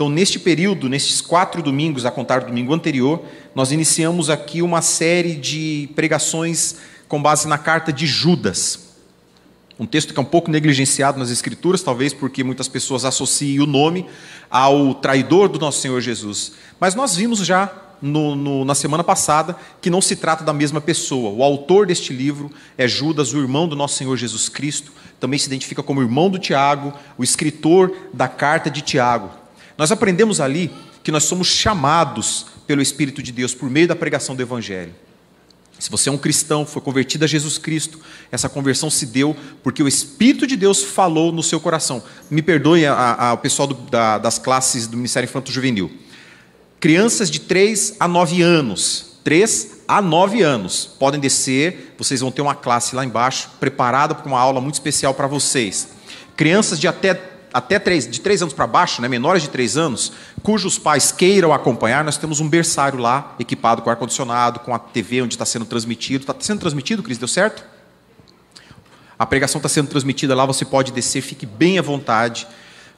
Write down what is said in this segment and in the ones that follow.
Então, neste período, nesses quatro domingos, a contar do domingo anterior, nós iniciamos aqui uma série de pregações com base na carta de Judas. Um texto que é um pouco negligenciado nas Escrituras, talvez porque muitas pessoas associem o nome ao traidor do nosso Senhor Jesus. Mas nós vimos já no, no, na semana passada que não se trata da mesma pessoa. O autor deste livro é Judas, o irmão do nosso Senhor Jesus Cristo, também se identifica como irmão do Tiago, o escritor da carta de Tiago. Nós aprendemos ali que nós somos chamados pelo Espírito de Deus por meio da pregação do Evangelho. Se você é um cristão, foi convertido a Jesus Cristo, essa conversão se deu porque o Espírito de Deus falou no seu coração. Me perdoe o pessoal do, da, das classes do Ministério Infanto Juvenil. Crianças de 3 a 9 anos. 3 a 9 anos. Podem descer, vocês vão ter uma classe lá embaixo, preparada para uma aula muito especial para vocês. Crianças de até até três, de três anos para baixo, né, menores de três anos, cujos pais queiram acompanhar, nós temos um berçário lá, equipado com ar-condicionado, com a TV onde está sendo transmitido. Está sendo transmitido, Cris? Deu certo? A pregação está sendo transmitida lá, você pode descer, fique bem à vontade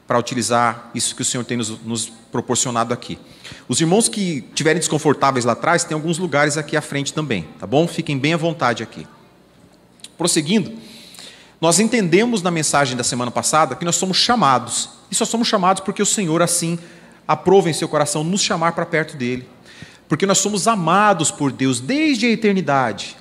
para utilizar isso que o Senhor tem nos, nos proporcionado aqui. Os irmãos que estiverem desconfortáveis lá atrás, tem alguns lugares aqui à frente também, tá bom? Fiquem bem à vontade aqui. Prosseguindo. Nós entendemos na mensagem da semana passada que nós somos chamados, e só somos chamados porque o Senhor assim aprova em seu coração nos chamar para perto dele. Porque nós somos amados por Deus desde a eternidade.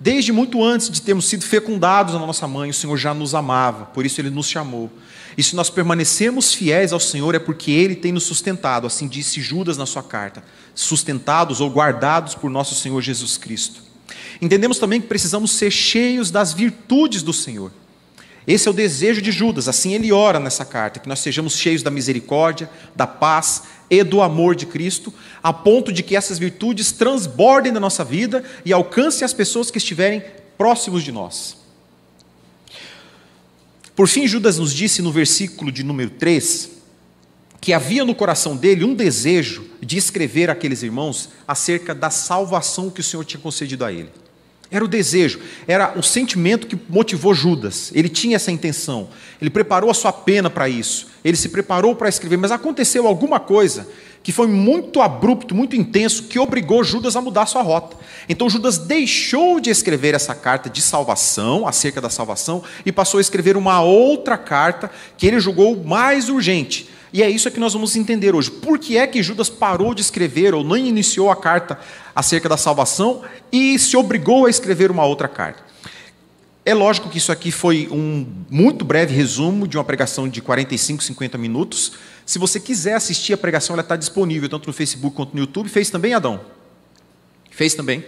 Desde muito antes de termos sido fecundados na nossa mãe, o Senhor já nos amava, por isso ele nos chamou. E se nós permanecemos fiéis ao Senhor é porque ele tem nos sustentado, assim disse Judas na sua carta, sustentados ou guardados por nosso Senhor Jesus Cristo. Entendemos também que precisamos ser cheios das virtudes do Senhor. Esse é o desejo de Judas, assim ele ora nessa carta, que nós sejamos cheios da misericórdia, da paz e do amor de Cristo, a ponto de que essas virtudes transbordem da nossa vida e alcancem as pessoas que estiverem próximos de nós. Por fim, Judas nos disse no versículo de número 3 que havia no coração dele um desejo de escrever àqueles irmãos acerca da salvação que o Senhor tinha concedido a ele. Era o desejo, era o sentimento que motivou Judas. Ele tinha essa intenção. Ele preparou a sua pena para isso. Ele se preparou para escrever, mas aconteceu alguma coisa que foi muito abrupto, muito intenso, que obrigou Judas a mudar sua rota. Então Judas deixou de escrever essa carta de salvação, acerca da salvação, e passou a escrever uma outra carta que ele julgou mais urgente. E é isso que nós vamos entender hoje. Por que é que Judas parou de escrever ou não iniciou a carta acerca da salvação e se obrigou a escrever uma outra carta? É lógico que isso aqui foi um muito breve resumo de uma pregação de 45, 50 minutos. Se você quiser assistir a pregação, ela está disponível tanto no Facebook quanto no YouTube. Fez também, Adão? Fez também.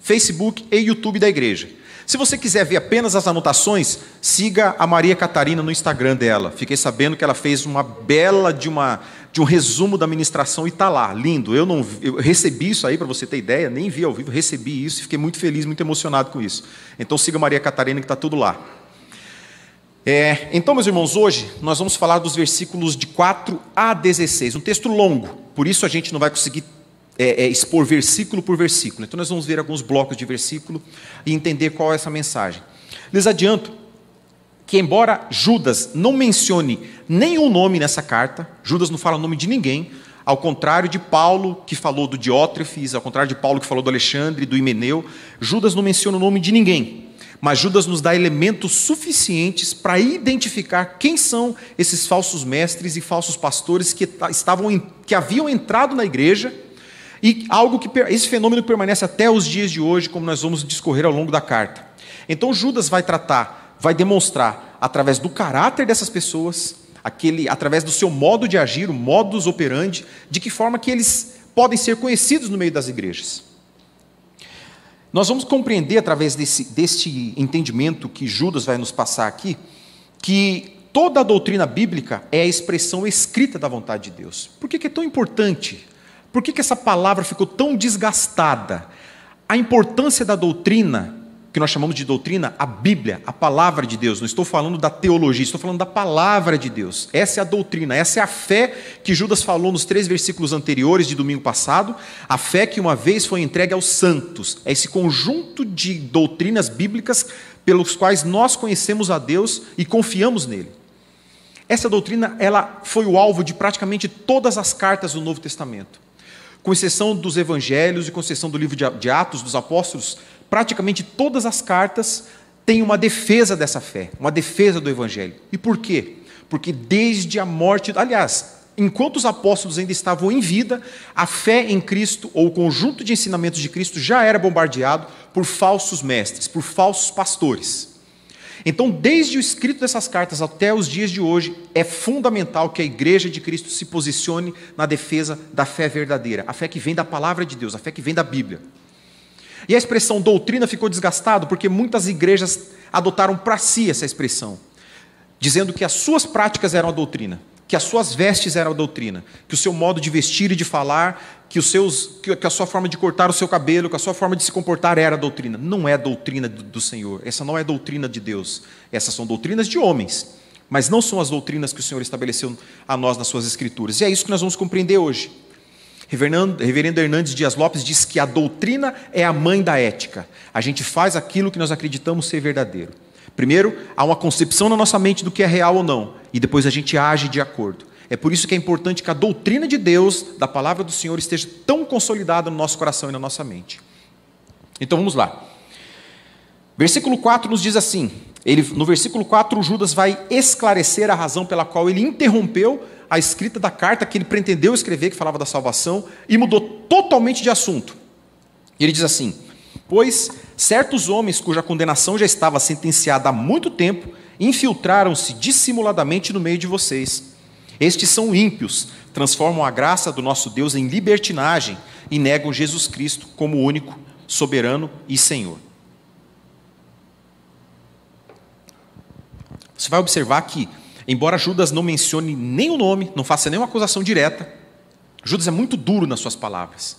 Facebook e YouTube da igreja. Se você quiser ver apenas as anotações, siga a Maria Catarina no Instagram dela. Fiquei sabendo que ela fez uma bela de uma de um resumo da ministração e está lá, lindo. Eu não eu recebi isso aí para você ter ideia, nem vi ao vivo, recebi isso e fiquei muito feliz, muito emocionado com isso. Então siga a Maria Catarina que está tudo lá. É, então, meus irmãos, hoje nós vamos falar dos versículos de 4 a 16, um texto longo, por isso a gente não vai conseguir é, é, expor versículo por versículo. Então, nós vamos ver alguns blocos de versículo e entender qual é essa mensagem. Lhes adianto que, embora Judas não mencione nenhum nome nessa carta, Judas não fala o nome de ninguém, ao contrário de Paulo, que falou do Diótrefes, ao contrário de Paulo, que falou do Alexandre, do Himeneu, Judas não menciona o nome de ninguém. Mas Judas nos dá elementos suficientes para identificar quem são esses falsos mestres e falsos pastores que, estavam, que haviam entrado na igreja e algo que esse fenômeno permanece até os dias de hoje, como nós vamos discorrer ao longo da carta. Então Judas vai tratar, vai demonstrar através do caráter dessas pessoas, aquele, através do seu modo de agir, o modus operandi, de que forma que eles podem ser conhecidos no meio das igrejas. Nós vamos compreender através desse, deste entendimento que Judas vai nos passar aqui, que toda a doutrina bíblica é a expressão escrita da vontade de Deus. Por que é tão importante por que, que essa palavra ficou tão desgastada? A importância da doutrina, que nós chamamos de doutrina, a Bíblia, a palavra de Deus. Não estou falando da teologia, estou falando da palavra de Deus. Essa é a doutrina, essa é a fé que Judas falou nos três versículos anteriores de domingo passado. A fé que uma vez foi entregue aos santos. É esse conjunto de doutrinas bíblicas pelos quais nós conhecemos a Deus e confiamos nele. Essa doutrina ela foi o alvo de praticamente todas as cartas do Novo Testamento. Com exceção dos evangelhos e com exceção do livro de Atos dos Apóstolos, praticamente todas as cartas têm uma defesa dessa fé, uma defesa do evangelho. E por quê? Porque desde a morte, aliás, enquanto os apóstolos ainda estavam em vida, a fé em Cristo ou o conjunto de ensinamentos de Cristo já era bombardeado por falsos mestres, por falsos pastores. Então, desde o escrito dessas cartas até os dias de hoje, é fundamental que a igreja de Cristo se posicione na defesa da fé verdadeira, a fé que vem da palavra de Deus, a fé que vem da Bíblia. E a expressão doutrina ficou desgastada porque muitas igrejas adotaram para si essa expressão, dizendo que as suas práticas eram a doutrina que as suas vestes eram a doutrina, que o seu modo de vestir e de falar, que, os seus, que a sua forma de cortar o seu cabelo, que a sua forma de se comportar era a doutrina. Não é a doutrina do Senhor, essa não é a doutrina de Deus. Essas são doutrinas de homens, mas não são as doutrinas que o Senhor estabeleceu a nós nas suas escrituras. E é isso que nós vamos compreender hoje. Reverendo, Hernandes Dias Lopes diz que a doutrina é a mãe da ética. A gente faz aquilo que nós acreditamos ser verdadeiro. Primeiro, há uma concepção na nossa mente do que é real ou não, e depois a gente age de acordo. É por isso que é importante que a doutrina de Deus, da palavra do Senhor, esteja tão consolidada no nosso coração e na nossa mente. Então vamos lá. Versículo 4 nos diz assim: ele, no versículo 4, Judas vai esclarecer a razão pela qual ele interrompeu a escrita da carta que ele pretendeu escrever, que falava da salvação, e mudou totalmente de assunto. Ele diz assim: Pois certos homens cuja condenação já estava sentenciada há muito tempo infiltraram-se dissimuladamente no meio de vocês. Estes são ímpios, transformam a graça do nosso Deus em libertinagem e negam Jesus Cristo como único, soberano e Senhor. Você vai observar que, embora Judas não mencione nem o nome, não faça nenhuma acusação direta, Judas é muito duro nas suas palavras.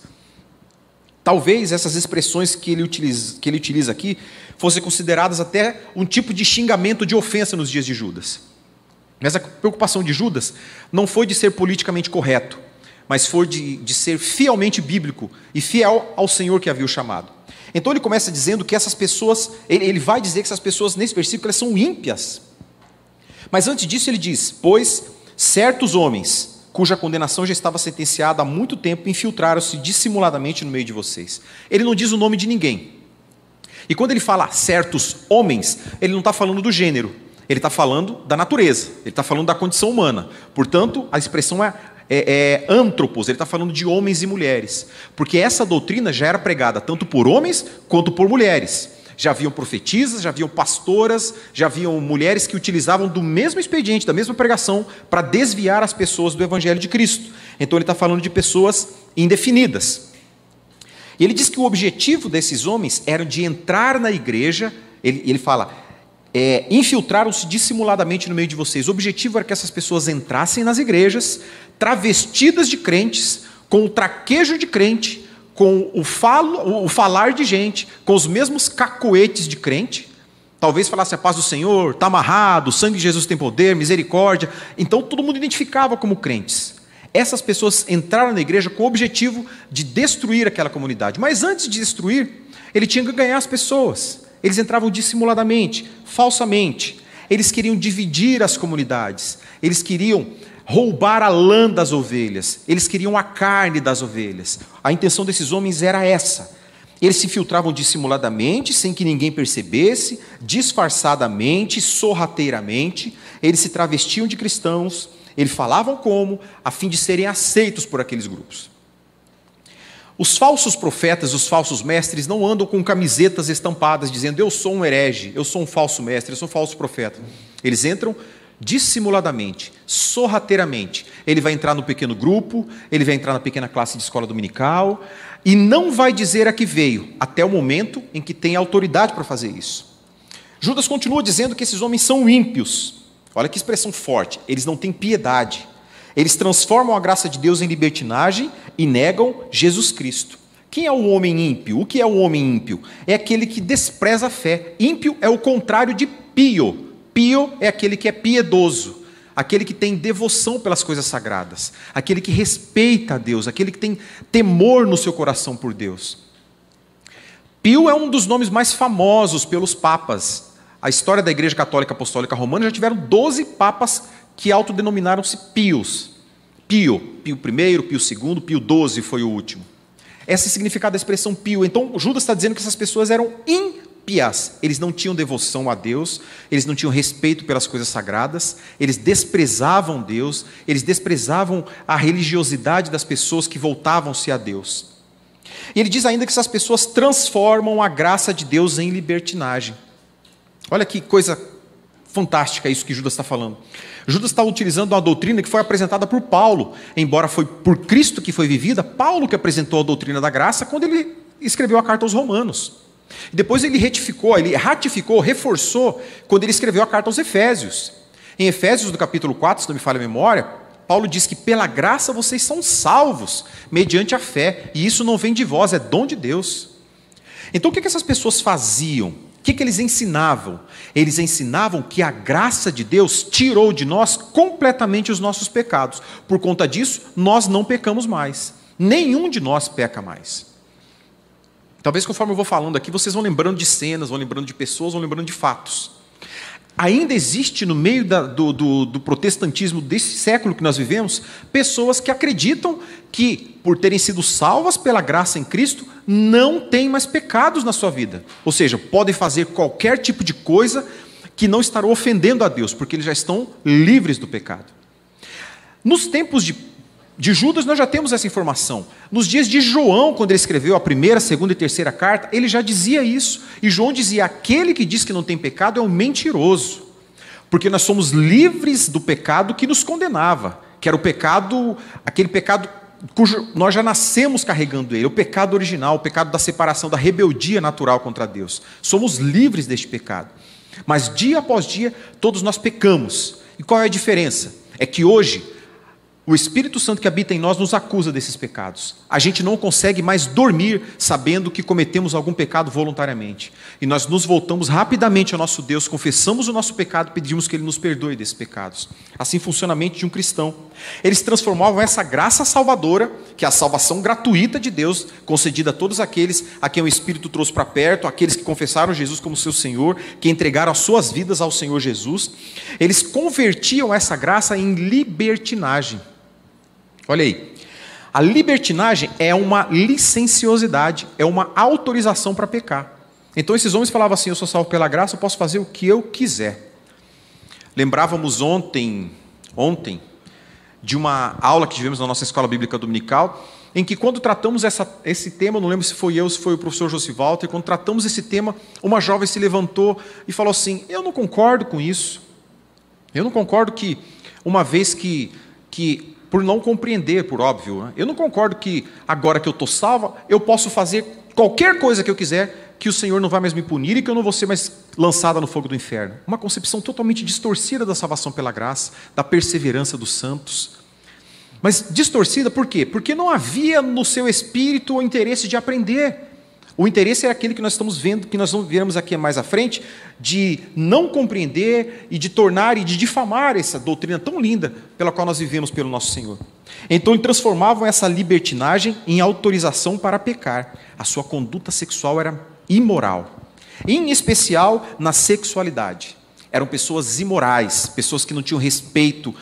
Talvez essas expressões que ele, utiliza, que ele utiliza aqui fossem consideradas até um tipo de xingamento de ofensa nos dias de Judas. Mas a preocupação de Judas não foi de ser politicamente correto, mas foi de, de ser fielmente bíblico e fiel ao Senhor que havia o chamado. Então ele começa dizendo que essas pessoas, ele, ele vai dizer que essas pessoas, nesse versículo, elas são ímpias. Mas antes disso ele diz: Pois certos homens cuja condenação já estava sentenciada há muito tempo, infiltraram-se dissimuladamente no meio de vocês. Ele não diz o nome de ninguém. E quando ele fala certos homens, ele não está falando do gênero, ele está falando da natureza, ele está falando da condição humana. Portanto, a expressão é, é, é antropos, ele está falando de homens e mulheres. Porque essa doutrina já era pregada tanto por homens quanto por mulheres já haviam profetisas, já haviam pastoras, já haviam mulheres que utilizavam do mesmo expediente, da mesma pregação, para desviar as pessoas do Evangelho de Cristo. Então ele está falando de pessoas indefinidas. E ele diz que o objetivo desses homens era de entrar na igreja, ele, ele fala, é, infiltraram-se dissimuladamente no meio de vocês. O objetivo era que essas pessoas entrassem nas igrejas, travestidas de crentes, com o traquejo de crente, com o, falo, o falar de gente, com os mesmos cacoetes de crente, talvez falasse a paz do Senhor, está amarrado, o sangue de Jesus tem poder, misericórdia. Então todo mundo identificava como crentes. Essas pessoas entraram na igreja com o objetivo de destruir aquela comunidade. Mas antes de destruir, ele tinha que ganhar as pessoas. Eles entravam dissimuladamente, falsamente. Eles queriam dividir as comunidades. Eles queriam roubar a lã das ovelhas, eles queriam a carne das ovelhas. A intenção desses homens era essa. Eles se filtravam dissimuladamente, sem que ninguém percebesse, disfarçadamente, sorrateiramente, eles se travestiam de cristãos, eles falavam como, a fim de serem aceitos por aqueles grupos. Os falsos profetas, os falsos mestres, não andam com camisetas estampadas dizendo eu sou um herege, eu sou um falso mestre, eu sou um falso profeta. Eles entram dissimuladamente, sorrateiramente. Ele vai entrar no pequeno grupo, ele vai entrar na pequena classe de escola dominical e não vai dizer a que veio, até o momento em que tem autoridade para fazer isso. Judas continua dizendo que esses homens são ímpios. Olha que expressão forte. Eles não têm piedade. Eles transformam a graça de Deus em libertinagem e negam Jesus Cristo. Quem é o homem ímpio? O que é o homem ímpio? É aquele que despreza a fé. Ímpio é o contrário de pio. Pio é aquele que é piedoso, aquele que tem devoção pelas coisas sagradas, aquele que respeita a Deus, aquele que tem temor no seu coração por Deus. Pio é um dos nomes mais famosos pelos papas. A história da Igreja Católica Apostólica Romana já tiveram 12 papas que autodenominaram-se pios. Pio, Pio I, Pio II, Pio XII foi o último. Esse é o significado da expressão pio. Então, Judas está dizendo que essas pessoas eram ímpias. Eles não tinham devoção a Deus, eles não tinham respeito pelas coisas sagradas, eles desprezavam Deus, eles desprezavam a religiosidade das pessoas que voltavam-se a Deus. E ele diz ainda que essas pessoas transformam a graça de Deus em libertinagem. Olha que coisa fantástica isso que Judas está falando. Judas está utilizando uma doutrina que foi apresentada por Paulo, embora foi por Cristo que foi vivida, Paulo que apresentou a doutrina da graça quando ele escreveu a carta aos Romanos. Depois ele retificou, ele ratificou, reforçou quando ele escreveu a carta aos Efésios. Em Efésios, do capítulo 4, se não me falha a memória, Paulo diz que pela graça vocês são salvos, mediante a fé, e isso não vem de vós, é dom de Deus. Então o que essas pessoas faziam? O que eles ensinavam? Eles ensinavam que a graça de Deus tirou de nós completamente os nossos pecados. Por conta disso, nós não pecamos mais. Nenhum de nós peca mais. Talvez conforme eu vou falando aqui, vocês vão lembrando de cenas, vão lembrando de pessoas, vão lembrando de fatos. Ainda existe no meio da, do, do, do, protestantismo desse século que nós vivemos, pessoas que acreditam que, por terem sido salvas pela graça em Cristo, não têm mais pecados na sua vida. Ou seja, podem fazer qualquer tipo de coisa que não estará ofendendo a Deus, porque eles já estão livres do pecado. Nos tempos de de Judas nós já temos essa informação. Nos dias de João, quando ele escreveu a primeira, segunda e terceira carta, ele já dizia isso. E João dizia: aquele que diz que não tem pecado é um mentiroso. Porque nós somos livres do pecado que nos condenava, que era o pecado, aquele pecado cujo nós já nascemos carregando ele, o pecado original, o pecado da separação, da rebeldia natural contra Deus. Somos livres deste pecado. Mas dia após dia, todos nós pecamos. E qual é a diferença? É que hoje o Espírito Santo que habita em nós nos acusa desses pecados. A gente não consegue mais dormir sabendo que cometemos algum pecado voluntariamente. E nós nos voltamos rapidamente ao nosso Deus, confessamos o nosso pecado, pedimos que Ele nos perdoe desses pecados. Assim funciona a mente de um cristão. Eles transformavam essa graça salvadora, que é a salvação gratuita de Deus, concedida a todos aqueles a quem o Espírito trouxe para perto, aqueles que confessaram Jesus como seu Senhor, que entregaram as suas vidas ao Senhor Jesus. Eles convertiam essa graça em libertinagem. Olha aí. A libertinagem é uma licenciosidade, é uma autorização para pecar. Então esses homens falavam assim: Eu sou salvo pela graça, eu posso fazer o que eu quiser. Lembrávamos ontem, ontem, de uma aula que tivemos na nossa escola bíblica dominical, em que quando tratamos essa, esse tema, não lembro se foi eu, se foi o professor Josi Walter, quando tratamos esse tema, uma jovem se levantou e falou assim: Eu não concordo com isso. Eu não concordo que, uma vez que, que por não compreender, por óbvio. Né? Eu não concordo que agora que eu estou salva, eu posso fazer qualquer coisa que eu quiser, que o Senhor não vai mais me punir e que eu não vou ser mais lançada no fogo do inferno. Uma concepção totalmente distorcida da salvação pela graça, da perseverança dos santos. Mas distorcida por quê? Porque não havia no seu espírito o interesse de aprender. O interesse é aquele que nós estamos vendo, que nós vermos aqui mais à frente, de não compreender e de tornar e de difamar essa doutrina tão linda pela qual nós vivemos pelo nosso Senhor. Então, eles transformavam essa libertinagem em autorização para pecar. A sua conduta sexual era imoral, em especial na sexualidade. Eram pessoas imorais, pessoas que não tinham respeito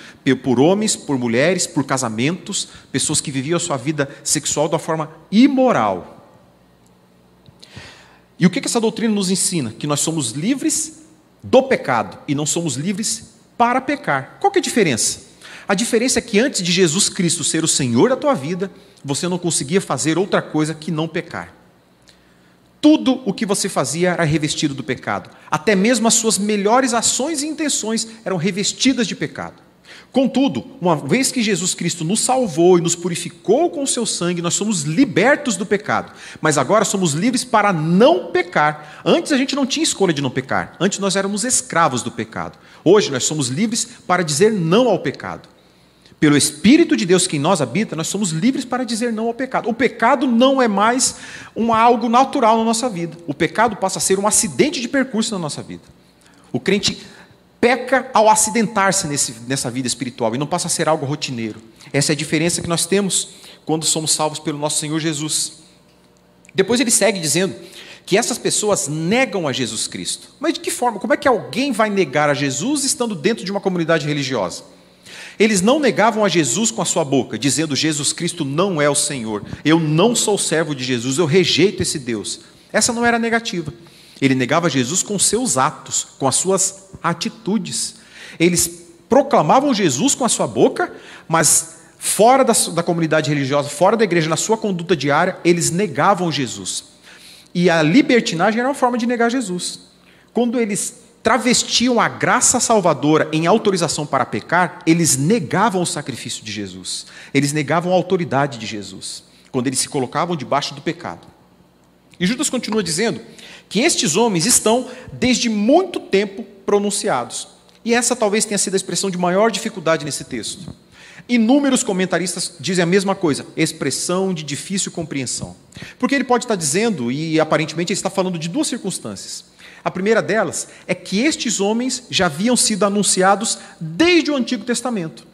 por homens, por mulheres, por casamentos, pessoas que viviam a sua vida sexual de uma forma imoral. E o que essa doutrina nos ensina? Que nós somos livres do pecado e não somos livres para pecar. Qual que é a diferença? A diferença é que antes de Jesus Cristo ser o Senhor da tua vida, você não conseguia fazer outra coisa que não pecar. Tudo o que você fazia era revestido do pecado. Até mesmo as suas melhores ações e intenções eram revestidas de pecado. Contudo, uma vez que Jesus Cristo nos salvou e nos purificou com o seu sangue, nós somos libertos do pecado. Mas agora somos livres para não pecar. Antes a gente não tinha escolha de não pecar. Antes nós éramos escravos do pecado. Hoje nós somos livres para dizer não ao pecado. Pelo Espírito de Deus que em nós habita, nós somos livres para dizer não ao pecado. O pecado não é mais um algo natural na nossa vida. O pecado passa a ser um acidente de percurso na nossa vida. O crente peca ao acidentar-se nessa vida espiritual e não passa a ser algo rotineiro. Essa é a diferença que nós temos quando somos salvos pelo nosso Senhor Jesus. Depois ele segue dizendo que essas pessoas negam a Jesus Cristo. Mas de que forma? Como é que alguém vai negar a Jesus estando dentro de uma comunidade religiosa? Eles não negavam a Jesus com a sua boca, dizendo: Jesus Cristo não é o Senhor, eu não sou servo de Jesus, eu rejeito esse Deus. Essa não era negativa. Ele negava Jesus com seus atos, com as suas atitudes. Eles proclamavam Jesus com a sua boca, mas fora da, da comunidade religiosa, fora da igreja, na sua conduta diária, eles negavam Jesus. E a libertinagem era uma forma de negar Jesus. Quando eles travestiam a graça salvadora em autorização para pecar, eles negavam o sacrifício de Jesus. Eles negavam a autoridade de Jesus, quando eles se colocavam debaixo do pecado. E Judas continua dizendo que estes homens estão desde muito tempo pronunciados. E essa talvez tenha sido a expressão de maior dificuldade nesse texto. Inúmeros comentaristas dizem a mesma coisa, expressão de difícil compreensão. Porque ele pode estar dizendo, e aparentemente ele está falando de duas circunstâncias. A primeira delas é que estes homens já haviam sido anunciados desde o Antigo Testamento.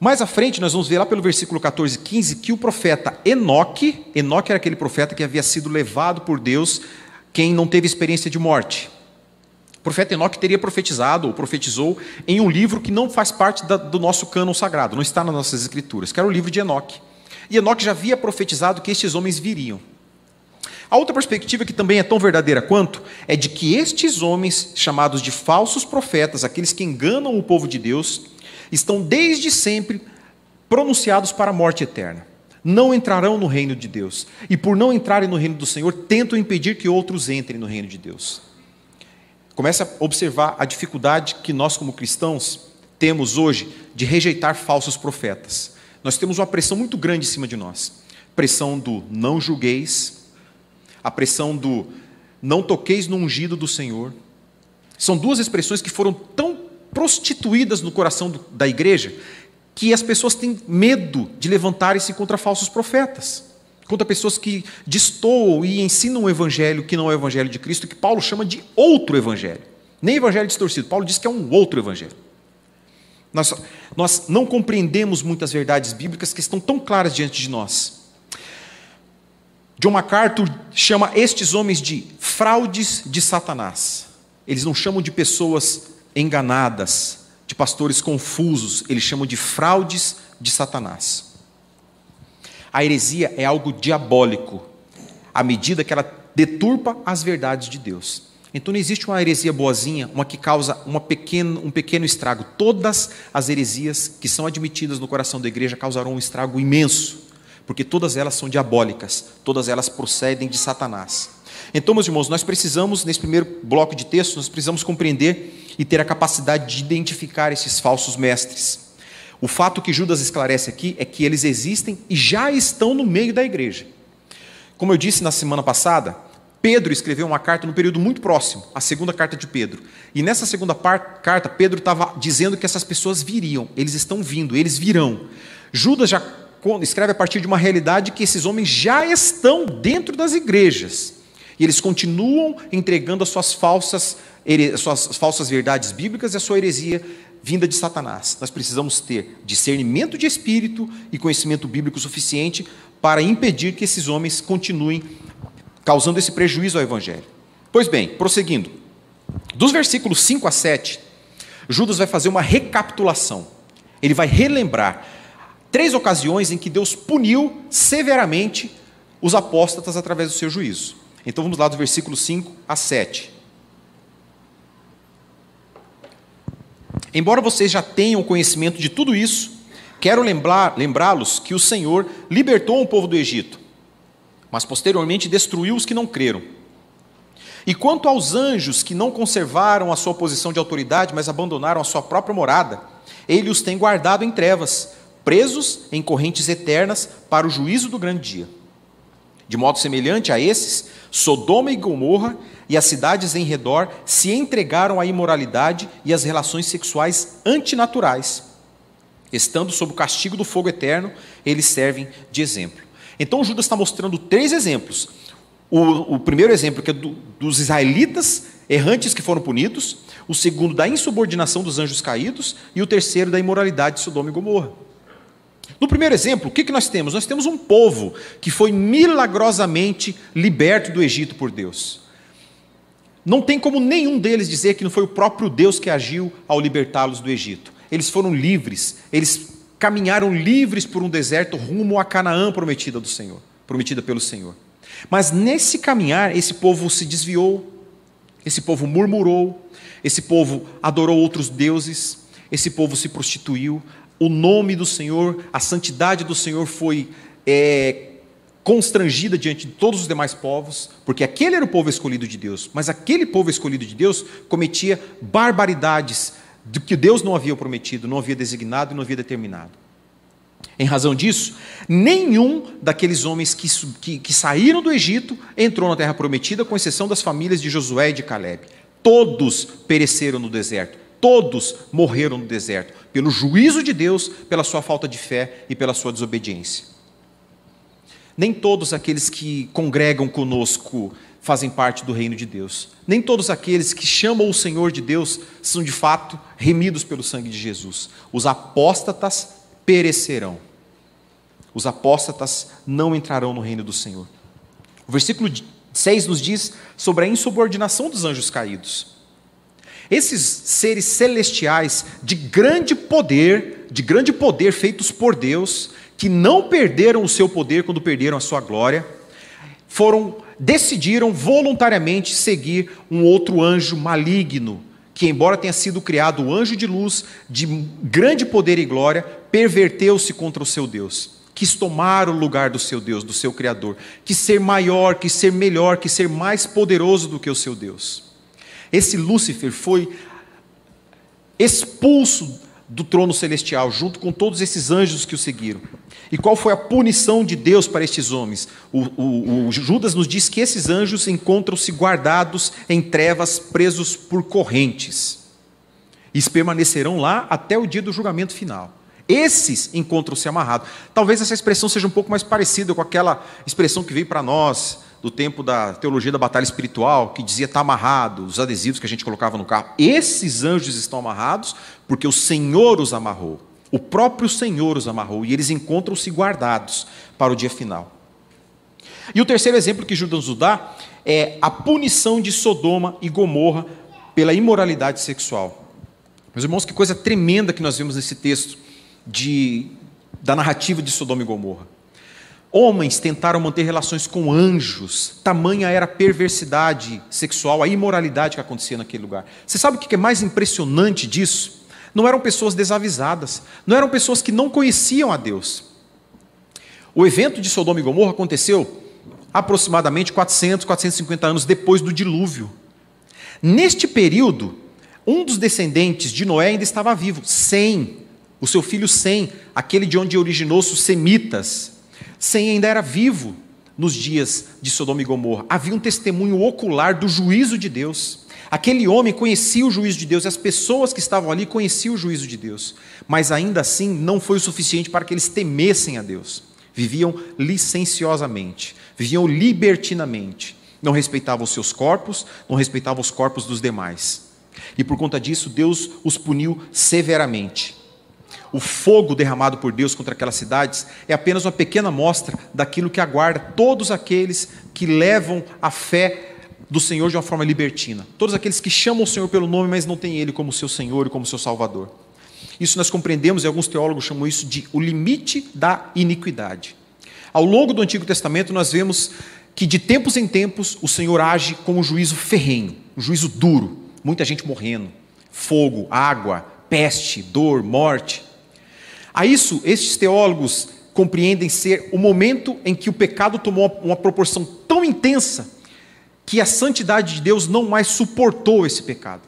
Mais à frente, nós vamos ver lá pelo versículo 14 e 15 que o profeta Enoque, Enoque era aquele profeta que havia sido levado por Deus, quem não teve experiência de morte. O profeta Enoque teria profetizado ou profetizou em um livro que não faz parte da, do nosso cânon sagrado, não está nas nossas escrituras, que era o livro de Enoque. E Enoque já havia profetizado que estes homens viriam. A outra perspectiva, que também é tão verdadeira quanto, é de que estes homens, chamados de falsos profetas, aqueles que enganam o povo de Deus, estão desde sempre pronunciados para a morte eterna. Não entrarão no reino de Deus. E por não entrarem no reino do Senhor, tentam impedir que outros entrem no reino de Deus. Comece a observar a dificuldade que nós, como cristãos, temos hoje de rejeitar falsos profetas. Nós temos uma pressão muito grande em cima de nós. Pressão do não julgueis, a pressão do não toqueis no ungido do Senhor. São duas expressões que foram tão prostituídas no coração da igreja que as pessoas têm medo de levantarem-se contra falsos profetas contra pessoas que destoam e ensinam um evangelho que não é o evangelho de Cristo, que Paulo chama de outro evangelho. Nem evangelho distorcido, Paulo diz que é um outro evangelho. Nós, nós não compreendemos muitas verdades bíblicas que estão tão claras diante de nós. John MacArthur chama estes homens de fraudes de Satanás. Eles não chamam de pessoas enganadas, de pastores confusos, eles chamam de fraudes de Satanás. A heresia é algo diabólico, à medida que ela deturpa as verdades de Deus. Então não existe uma heresia boazinha, uma que causa uma pequeno, um pequeno estrago. Todas as heresias que são admitidas no coração da igreja causarão um estrago imenso, porque todas elas são diabólicas, todas elas procedem de Satanás. Então, meus irmãos, nós precisamos, nesse primeiro bloco de texto, nós precisamos compreender e ter a capacidade de identificar esses falsos mestres. O fato que Judas esclarece aqui é que eles existem e já estão no meio da igreja. Como eu disse na semana passada, Pedro escreveu uma carta no período muito próximo, a segunda carta de Pedro. E nessa segunda carta, Pedro estava dizendo que essas pessoas viriam, eles estão vindo, eles virão. Judas já escreve a partir de uma realidade que esses homens já estão dentro das igrejas. E eles continuam entregando as suas falsas, suas falsas verdades bíblicas e a sua heresia vinda de Satanás. Nós precisamos ter discernimento de espírito e conhecimento bíblico suficiente para impedir que esses homens continuem causando esse prejuízo ao evangelho. Pois bem, prosseguindo. Dos versículos 5 a 7, Judas vai fazer uma recapitulação. Ele vai relembrar três ocasiões em que Deus puniu severamente os apóstatas através do seu juízo. Então vamos lá do versículo 5 a 7. Embora vocês já tenham conhecimento de tudo isso, quero lembrá-los que o Senhor libertou o povo do Egito, mas posteriormente destruiu os que não creram. E quanto aos anjos que não conservaram a sua posição de autoridade, mas abandonaram a sua própria morada, ele os tem guardado em trevas, presos em correntes eternas para o juízo do grande dia. De modo semelhante a esses, Sodoma e Gomorra e as cidades em redor se entregaram à imoralidade e às relações sexuais antinaturais. Estando sob o castigo do fogo eterno, eles servem de exemplo. Então Judas está mostrando três exemplos. O, o primeiro exemplo, que é do, dos israelitas errantes que foram punidos, o segundo, da insubordinação dos anjos caídos, e o terceiro, da imoralidade de Sodoma e Gomorra. No primeiro exemplo, o que, nós temos? Nós temos um povo que foi milagrosamente liberto do Egito por Deus. Não tem como nenhum deles dizer que não foi o próprio Deus que agiu ao libertá-los do Egito. eles foram livres, eles caminharam livres por um deserto rumo a Canaã prometida do Senhor, prometida pelo Senhor. Mas nesse caminhar, esse povo se desviou, esse povo murmurou, esse povo adorou outros deuses, esse povo se prostituiu, o nome do Senhor, a santidade do Senhor foi é, constrangida diante de todos os demais povos, porque aquele era o povo escolhido de Deus, mas aquele povo escolhido de Deus cometia barbaridades do que Deus não havia prometido, não havia designado e não havia determinado. Em razão disso, nenhum daqueles homens que, que, que, saíram do Egito entrou na terra prometida, com exceção das famílias de Josué e de Caleb. Todos pereceram no deserto, todos morreram no deserto, pelo juízo de Deus, pela sua falta de fé e pela sua desobediência. Nem todos aqueles que congregam conosco fazem parte do reino de Deus. Nem todos aqueles que chamam o Senhor de Deus são de fato remidos pelo sangue de Jesus. Os apóstatas perecerão. Os apóstatas não entrarão no reino do Senhor. O versículo 6 nos diz sobre a insubordinação dos anjos caídos. Esses seres celestiais de grande poder, de grande poder feitos por Deus, que não perderam o seu poder quando perderam a sua glória, foram decidiram voluntariamente seguir um outro anjo maligno, que, embora tenha sido criado anjo de luz, de grande poder e glória, perverteu-se contra o seu Deus. Quis tomar o lugar do seu Deus, do seu Criador, quis ser maior, quis ser melhor, quis ser mais poderoso do que o seu Deus. Esse Lúcifer foi expulso do trono celestial, junto com todos esses anjos que o seguiram. E qual foi a punição de Deus para estes homens? O, o, o Judas nos diz que esses anjos encontram-se guardados em trevas, presos por correntes, e permanecerão lá até o dia do julgamento final. Esses encontram-se amarrados. Talvez essa expressão seja um pouco mais parecida com aquela expressão que veio para nós do tempo da teologia da batalha espiritual, que dizia está amarrado, os adesivos que a gente colocava no carro. Esses anjos estão amarrados porque o Senhor os amarrou. O próprio Senhor os amarrou e eles encontram-se guardados para o dia final. E o terceiro exemplo que Judas nos dá é a punição de Sodoma e Gomorra pela imoralidade sexual. Meus irmãos, que coisa tremenda que nós vemos nesse texto de, da narrativa de Sodoma e Gomorra. Homens tentaram manter relações com anjos, tamanha era a perversidade sexual, a imoralidade que acontecia naquele lugar. Você sabe o que é mais impressionante disso? Não eram pessoas desavisadas, não eram pessoas que não conheciam a Deus. O evento de Sodoma e Gomorra aconteceu aproximadamente 400, 450 anos depois do dilúvio. Neste período, um dos descendentes de Noé ainda estava vivo, Sem, o seu filho Sem, aquele de onde originou-se os semitas. Sem ainda era vivo nos dias de Sodoma e Gomorra. Havia um testemunho ocular do juízo de Deus. Aquele homem conhecia o juízo de Deus, e as pessoas que estavam ali conheciam o juízo de Deus, mas ainda assim não foi o suficiente para que eles temessem a Deus. Viviam licenciosamente, viviam libertinamente, não respeitavam os seus corpos, não respeitavam os corpos dos demais. E por conta disso, Deus os puniu severamente. O fogo derramado por Deus contra aquelas cidades é apenas uma pequena mostra daquilo que aguarda todos aqueles que levam a fé do Senhor de uma forma libertina. Todos aqueles que chamam o Senhor pelo nome, mas não têm Ele como seu Senhor e como seu Salvador. Isso nós compreendemos, e alguns teólogos chamam isso de o limite da iniquidade. Ao longo do Antigo Testamento, nós vemos que de tempos em tempos o Senhor age com um juízo ferrenho, um juízo duro, muita gente morrendo, fogo, água, peste, dor, morte. A isso, estes teólogos compreendem ser o momento em que o pecado tomou uma proporção tão intensa que a santidade de Deus não mais suportou esse pecado.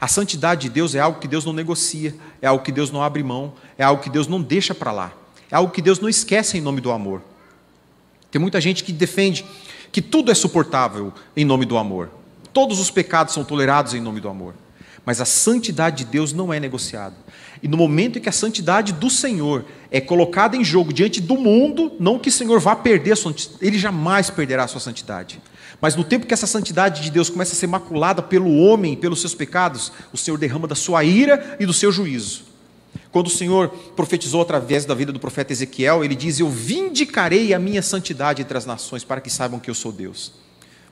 A santidade de Deus é algo que Deus não negocia, é algo que Deus não abre mão, é algo que Deus não deixa para lá, é algo que Deus não esquece em nome do amor. Tem muita gente que defende que tudo é suportável em nome do amor, todos os pecados são tolerados em nome do amor, mas a santidade de Deus não é negociada. E no momento em que a santidade do Senhor é colocada em jogo diante do mundo, não que o Senhor vá perder a sua ele jamais perderá a sua santidade. Mas no tempo que essa santidade de Deus começa a ser maculada pelo homem, pelos seus pecados, o Senhor derrama da sua ira e do seu juízo. Quando o Senhor profetizou através da vida do profeta Ezequiel, ele diz: Eu vindicarei a minha santidade entre as nações para que saibam que eu sou Deus.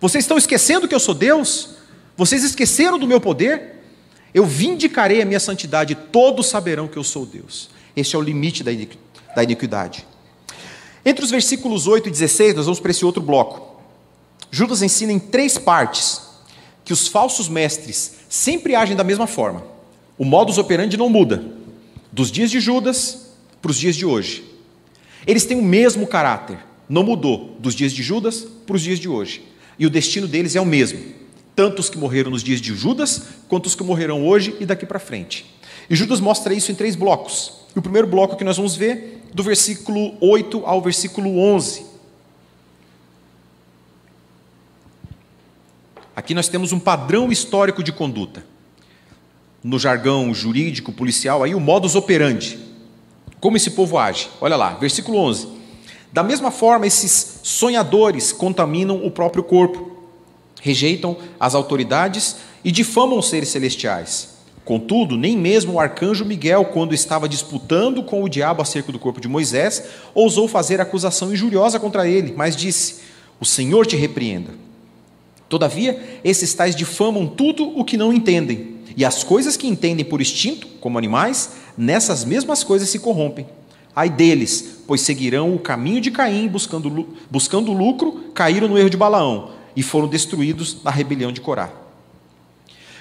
Vocês estão esquecendo que eu sou Deus? Vocês esqueceram do meu poder? Eu vindicarei a minha santidade, todos saberão que eu sou Deus. Este é o limite da iniquidade. Entre os versículos 8 e 16, nós vamos para esse outro bloco. Judas ensina em três partes que os falsos mestres sempre agem da mesma forma. O modus operandi não muda, dos dias de Judas para os dias de hoje. Eles têm o mesmo caráter, não mudou dos dias de Judas para os dias de hoje. E o destino deles é o mesmo, tanto os que morreram nos dias de Judas, quanto os que morrerão hoje e daqui para frente. E Judas mostra isso em três blocos. E o primeiro bloco que nós vamos ver, do versículo 8 ao versículo 11. Aqui nós temos um padrão histórico de conduta. No jargão jurídico, policial, aí o modus operandi. Como esse povo age? Olha lá, versículo 11. Da mesma forma, esses sonhadores contaminam o próprio corpo, rejeitam as autoridades e difamam os seres celestiais. Contudo, nem mesmo o arcanjo Miguel, quando estava disputando com o diabo acerca do corpo de Moisés, ousou fazer acusação injuriosa contra ele, mas disse: O Senhor te repreenda. Todavia, esses tais difamam tudo o que não entendem, e as coisas que entendem por instinto, como animais, nessas mesmas coisas se corrompem. Ai deles, pois seguirão o caminho de Caim, buscando, lucro, caíram no erro de Balaão e foram destruídos na rebelião de Corá.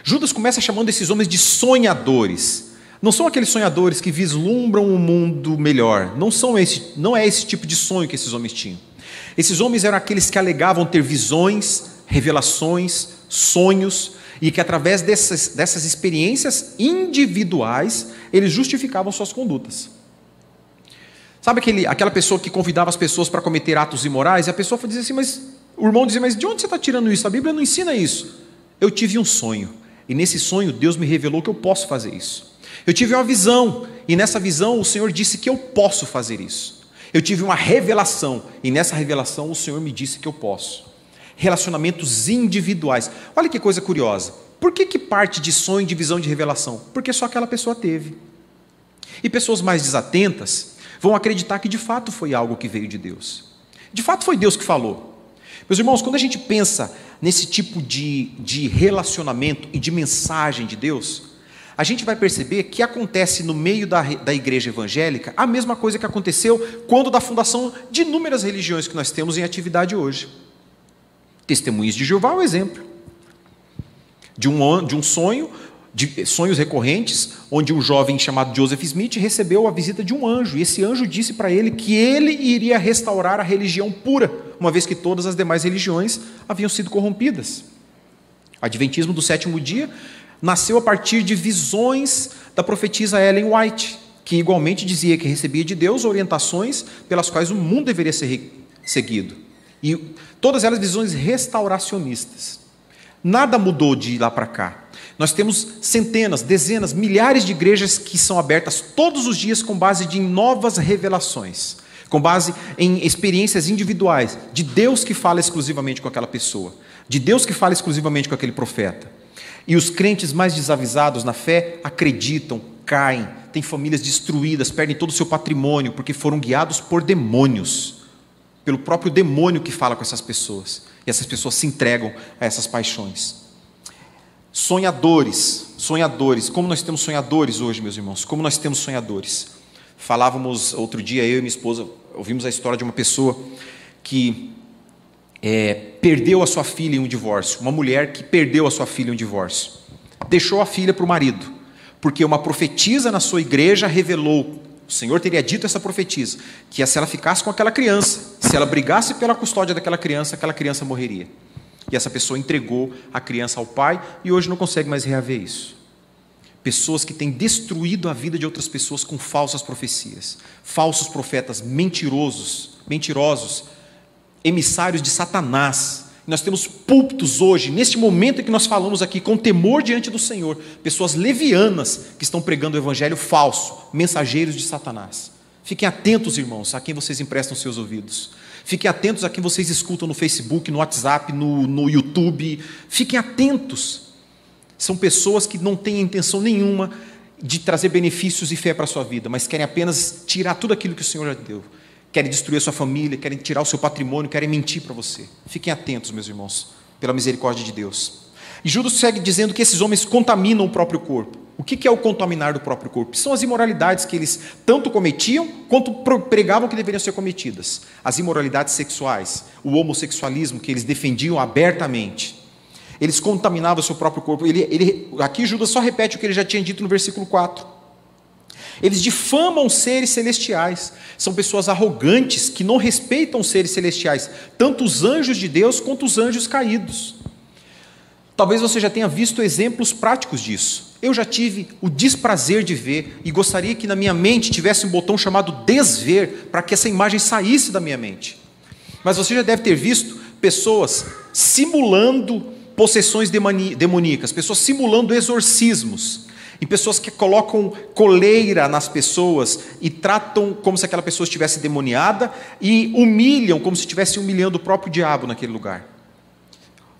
Judas começa chamando esses homens de sonhadores. Não são aqueles sonhadores que vislumbram um mundo melhor. Não, são esse, não é esse tipo de sonho que esses homens tinham. Esses homens eram aqueles que alegavam ter visões, revelações, sonhos, e que através dessas, dessas experiências individuais, eles justificavam suas condutas. Sabe aquele, aquela pessoa que convidava as pessoas para cometer atos imorais, e a pessoa dizia assim, mas o irmão dizia, mas de onde você está tirando isso? A Bíblia não ensina isso. Eu tive um sonho, e nesse sonho Deus me revelou que eu posso fazer isso. Eu tive uma visão, e nessa visão o Senhor disse que eu posso fazer isso. Eu tive uma revelação, e nessa revelação o Senhor me disse que eu posso relacionamentos individuais. Olha que coisa curiosa. Por que, que parte de sonho, de visão, de revelação? Porque só aquela pessoa teve. E pessoas mais desatentas vão acreditar que de fato foi algo que veio de Deus. De fato foi Deus que falou. Meus irmãos, quando a gente pensa nesse tipo de, de relacionamento e de mensagem de Deus, a gente vai perceber que acontece no meio da, da igreja evangélica a mesma coisa que aconteceu quando da fundação de inúmeras religiões que nós temos em atividade hoje. Testemunhas de Jeová é um exemplo de um, de um sonho, de sonhos recorrentes, onde um jovem chamado Joseph Smith recebeu a visita de um anjo, e esse anjo disse para ele que ele iria restaurar a religião pura, uma vez que todas as demais religiões haviam sido corrompidas. Adventismo do sétimo dia nasceu a partir de visões da profetisa Ellen White, que igualmente dizia que recebia de Deus orientações pelas quais o mundo deveria ser seguido. E todas elas visões restauracionistas. Nada mudou de lá para cá. Nós temos centenas, dezenas, milhares de igrejas que são abertas todos os dias com base em novas revelações, com base em experiências individuais, de Deus que fala exclusivamente com aquela pessoa, de Deus que fala exclusivamente com aquele profeta. E os crentes mais desavisados na fé acreditam, caem, têm famílias destruídas, perdem todo o seu patrimônio porque foram guiados por demônios pelo próprio demônio que fala com essas pessoas. E essas pessoas se entregam a essas paixões. Sonhadores, sonhadores. Como nós temos sonhadores hoje, meus irmãos? Como nós temos sonhadores? Falávamos outro dia, eu e minha esposa, ouvimos a história de uma pessoa que é, perdeu a sua filha em um divórcio. Uma mulher que perdeu a sua filha em um divórcio. Deixou a filha para o marido, porque uma profetisa na sua igreja revelou o Senhor teria dito essa profetisa, que se ela ficasse com aquela criança, se ela brigasse pela custódia daquela criança, aquela criança morreria. E essa pessoa entregou a criança ao pai e hoje não consegue mais reaver isso. Pessoas que têm destruído a vida de outras pessoas com falsas profecias, falsos profetas mentirosos, mentirosos, emissários de Satanás, nós temos púlpitos hoje, neste momento em que nós falamos aqui, com temor diante do Senhor, pessoas levianas que estão pregando o evangelho falso, mensageiros de Satanás. Fiquem atentos, irmãos, a quem vocês emprestam seus ouvidos. Fiquem atentos a quem vocês escutam no Facebook, no WhatsApp, no, no YouTube. Fiquem atentos. São pessoas que não têm intenção nenhuma de trazer benefícios e fé para a sua vida, mas querem apenas tirar tudo aquilo que o Senhor já deu querem destruir a sua família, querem tirar o seu patrimônio, querem mentir para você. Fiquem atentos, meus irmãos, pela misericórdia de Deus. E Judas segue dizendo que esses homens contaminam o próprio corpo. O que é o contaminar do próprio corpo? São as imoralidades que eles tanto cometiam quanto pregavam que deveriam ser cometidas. As imoralidades sexuais, o homossexualismo que eles defendiam abertamente. Eles contaminavam o seu próprio corpo. Ele, ele, aqui Judas só repete o que ele já tinha dito no versículo 4. Eles difamam seres celestiais. São pessoas arrogantes que não respeitam seres celestiais, tanto os anjos de Deus quanto os anjos caídos. Talvez você já tenha visto exemplos práticos disso. Eu já tive o desprazer de ver e gostaria que na minha mente tivesse um botão chamado desver para que essa imagem saísse da minha mente. Mas você já deve ter visto pessoas simulando possessões demoníacas, pessoas simulando exorcismos, e pessoas que colocam coleira nas pessoas e tratam como se aquela pessoa estivesse demoniada e humilham como se estivesse humilhando o próprio diabo naquele lugar.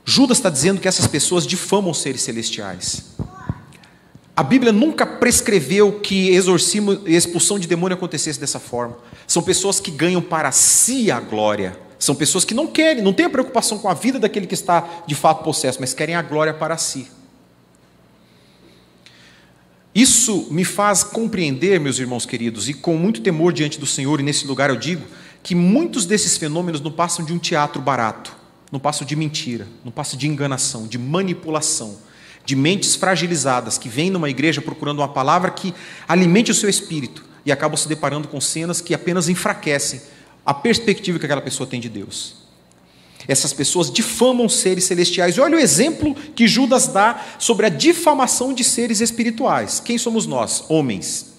Judas está dizendo que essas pessoas difamam seres celestiais. A Bíblia nunca prescreveu que exorcismo e expulsão de demônio acontecesse dessa forma. São pessoas que ganham para si a glória. São pessoas que não querem, não têm a preocupação com a vida daquele que está de fato possesso, mas querem a glória para si. Isso me faz compreender, meus irmãos queridos, e com muito temor diante do Senhor, e nesse lugar eu digo, que muitos desses fenômenos não passam de um teatro barato não passo de mentira, não passo de enganação, de manipulação, de mentes fragilizadas que vêm numa igreja procurando uma palavra que alimente o seu espírito e acabam se deparando com cenas que apenas enfraquecem a perspectiva que aquela pessoa tem de Deus. Essas pessoas difamam seres celestiais. E olha o exemplo que Judas dá sobre a difamação de seres espirituais. Quem somos nós? Homens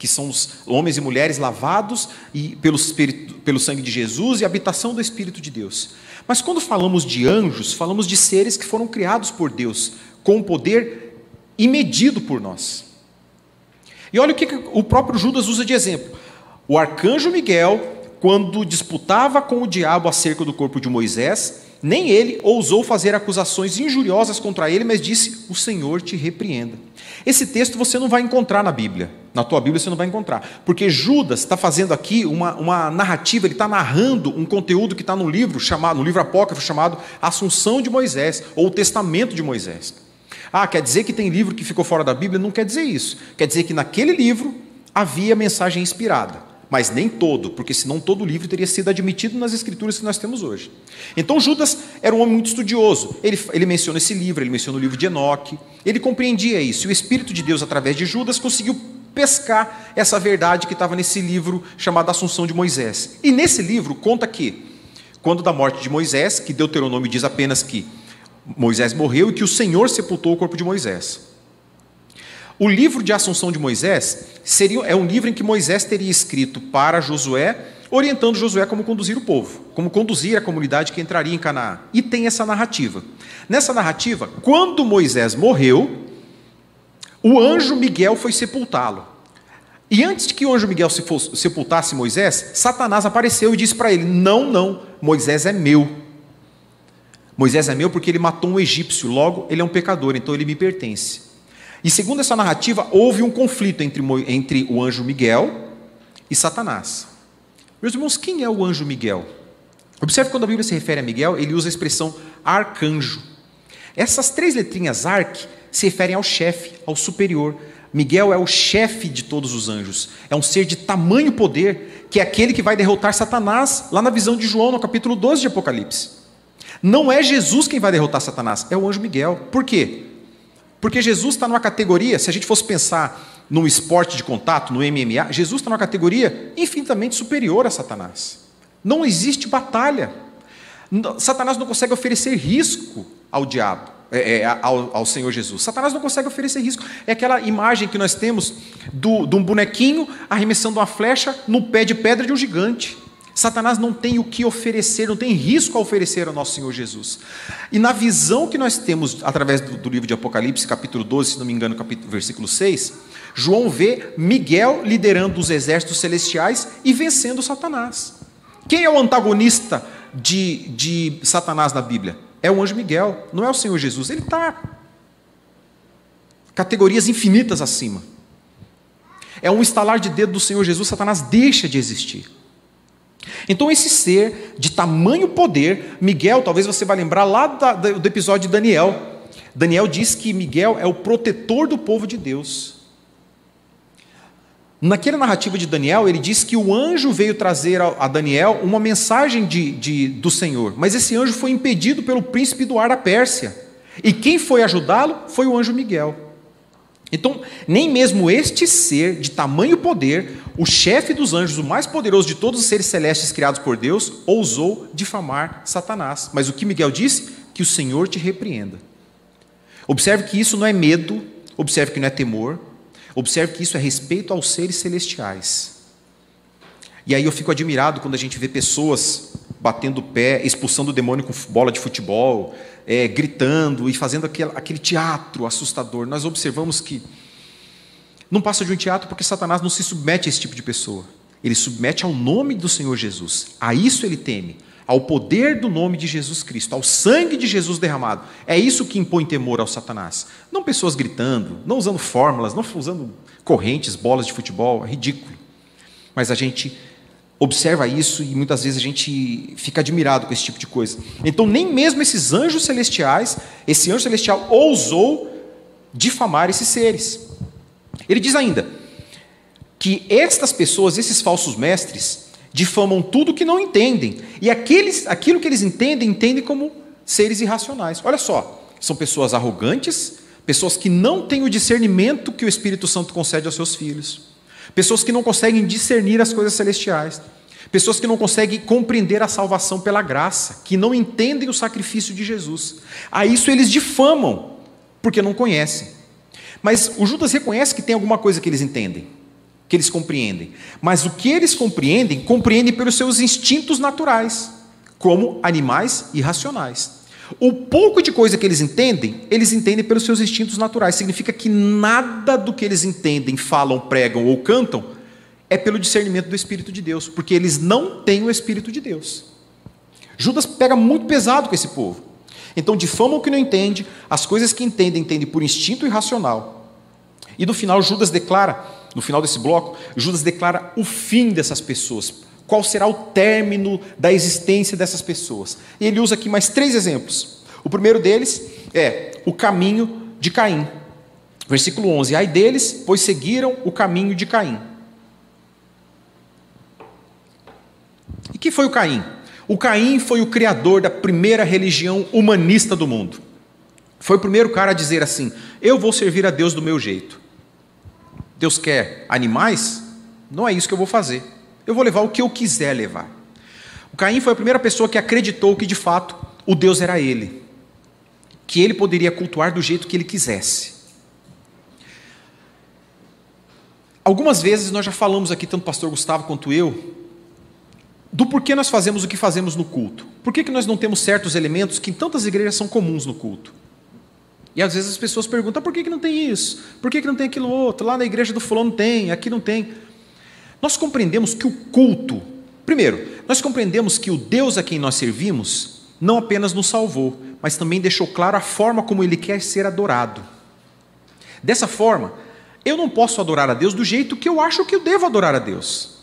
que são os homens e mulheres lavados e pelo, Espírito, pelo sangue de Jesus e habitação do Espírito de Deus. Mas quando falamos de anjos, falamos de seres que foram criados por Deus, com poder imedido por nós. E olha o que o próprio Judas usa de exemplo. O arcanjo Miguel, quando disputava com o diabo acerca do corpo de Moisés, nem ele ousou fazer acusações injuriosas contra ele, mas disse: O Senhor te repreenda. Esse texto você não vai encontrar na Bíblia. Na tua Bíblia você não vai encontrar. Porque Judas está fazendo aqui uma, uma narrativa, ele está narrando um conteúdo que está no livro chamado, no livro apócrifo chamado Assunção de Moisés, ou o Testamento de Moisés. Ah, quer dizer que tem livro que ficou fora da Bíblia? Não quer dizer isso. Quer dizer que naquele livro havia mensagem inspirada mas nem todo, porque senão todo livro teria sido admitido nas escrituras que nós temos hoje. Então Judas era um homem muito estudioso. Ele, ele menciona esse livro, ele menciona o livro de Enoque. Ele compreendia isso. E o Espírito de Deus, através de Judas, conseguiu pescar essa verdade que estava nesse livro chamado Assunção de Moisés. E nesse livro conta que, quando da morte de Moisés, que Deuteronômio diz apenas que Moisés morreu e que o Senhor sepultou o corpo de Moisés. O livro de Assunção de Moisés seria, é um livro em que Moisés teria escrito para Josué, orientando Josué como conduzir o povo, como conduzir a comunidade que entraria em Canaã. E tem essa narrativa. Nessa narrativa, quando Moisés morreu, o anjo Miguel foi sepultá-lo. E antes que o anjo Miguel sepultasse Moisés, Satanás apareceu e disse para ele: Não, não, Moisés é meu. Moisés é meu porque ele matou um egípcio, logo ele é um pecador, então ele me pertence. E segundo essa narrativa, houve um conflito entre, entre o anjo Miguel e Satanás. Meus irmãos, quem é o anjo Miguel? Observe quando a Bíblia se refere a Miguel, ele usa a expressão arcanjo. Essas três letrinhas arc se referem ao chefe, ao superior. Miguel é o chefe de todos os anjos. É um ser de tamanho poder, que é aquele que vai derrotar Satanás, lá na visão de João, no capítulo 12 de Apocalipse. Não é Jesus quem vai derrotar Satanás, é o anjo Miguel. Por quê? Porque Jesus está numa categoria, se a gente fosse pensar num esporte de contato, no MMA, Jesus está numa categoria infinitamente superior a Satanás. Não existe batalha. Satanás não consegue oferecer risco ao diabo, é, é, ao, ao, Senhor Jesus. Satanás não consegue oferecer risco. É aquela imagem que nós temos do, de um bonequinho arremessando uma flecha no pé de pedra de um gigante. Satanás não tem o que oferecer, não tem risco a oferecer ao nosso Senhor Jesus. E na visão que nós temos através do, do livro de Apocalipse, capítulo 12, se não me engano, capítulo, versículo 6, João vê Miguel liderando os exércitos celestiais e vencendo Satanás. Quem é o antagonista de, de Satanás na Bíblia? É o anjo Miguel, não é o Senhor Jesus. Ele está categorias infinitas acima. É um estalar de dedo do Senhor Jesus, Satanás deixa de existir. Então, esse ser de tamanho poder, Miguel, talvez você vá lembrar lá do episódio de Daniel, Daniel diz que Miguel é o protetor do povo de Deus. Naquela narrativa de Daniel, ele diz que o anjo veio trazer a Daniel uma mensagem de, de, do Senhor, mas esse anjo foi impedido pelo príncipe do ar da Pérsia. E quem foi ajudá-lo foi o anjo Miguel. Então, nem mesmo este ser de tamanho poder, o chefe dos anjos, o mais poderoso de todos os seres celestes criados por Deus, ousou difamar Satanás. Mas o que Miguel disse? Que o Senhor te repreenda. Observe que isso não é medo, observe que não é temor, Observe que isso é respeito aos seres celestiais. E aí eu fico admirado quando a gente vê pessoas batendo pé, expulsando o demônio com bola de futebol, é, gritando e fazendo aquele, aquele teatro assustador. Nós observamos que não passa de um teatro porque Satanás não se submete a esse tipo de pessoa. Ele submete ao nome do Senhor Jesus. A isso ele teme ao poder do nome de Jesus Cristo, ao sangue de Jesus derramado. É isso que impõe temor ao Satanás. Não pessoas gritando, não usando fórmulas, não usando correntes, bolas de futebol, é ridículo. Mas a gente observa isso e muitas vezes a gente fica admirado com esse tipo de coisa. Então, nem mesmo esses anjos celestiais, esse anjo celestial ousou difamar esses seres. Ele diz ainda que estas pessoas, esses falsos mestres, difamam tudo que não entendem. E aqueles, aquilo que eles entendem, entendem como seres irracionais. Olha só, são pessoas arrogantes, pessoas que não têm o discernimento que o Espírito Santo concede aos seus filhos, pessoas que não conseguem discernir as coisas celestiais, pessoas que não conseguem compreender a salvação pela graça, que não entendem o sacrifício de Jesus. A isso eles difamam, porque não conhecem. Mas o Judas reconhece que tem alguma coisa que eles entendem que eles compreendem. Mas o que eles compreendem, compreendem pelos seus instintos naturais, como animais irracionais. O pouco de coisa que eles entendem, eles entendem pelos seus instintos naturais. Significa que nada do que eles entendem, falam, pregam ou cantam é pelo discernimento do Espírito de Deus, porque eles não têm o Espírito de Deus. Judas pega muito pesado com esse povo. Então difama o que não entende, as coisas que entendem, entendem por instinto irracional. E no final, Judas declara no final desse bloco, Judas declara o fim dessas pessoas. Qual será o término da existência dessas pessoas? E ele usa aqui mais três exemplos. O primeiro deles é o caminho de Caim. Versículo 11: Ai deles, pois seguiram o caminho de Caim. E que foi o Caim? O Caim foi o criador da primeira religião humanista do mundo. Foi o primeiro cara a dizer assim: Eu vou servir a Deus do meu jeito. Deus quer animais? Não é isso que eu vou fazer. Eu vou levar o que eu quiser levar. O Caim foi a primeira pessoa que acreditou que de fato o Deus era ele, que ele poderia cultuar do jeito que ele quisesse. Algumas vezes nós já falamos aqui, tanto o pastor Gustavo quanto eu, do porquê nós fazemos o que fazemos no culto. Por que, que nós não temos certos elementos que em tantas igrejas são comuns no culto? E às vezes as pessoas perguntam: por que, que não tem isso? Por que, que não tem aquilo outro? Lá na igreja do fulano tem, aqui não tem. Nós compreendemos que o culto, primeiro, nós compreendemos que o Deus a quem nós servimos não apenas nos salvou, mas também deixou claro a forma como ele quer ser adorado. Dessa forma, eu não posso adorar a Deus do jeito que eu acho que eu devo adorar a Deus.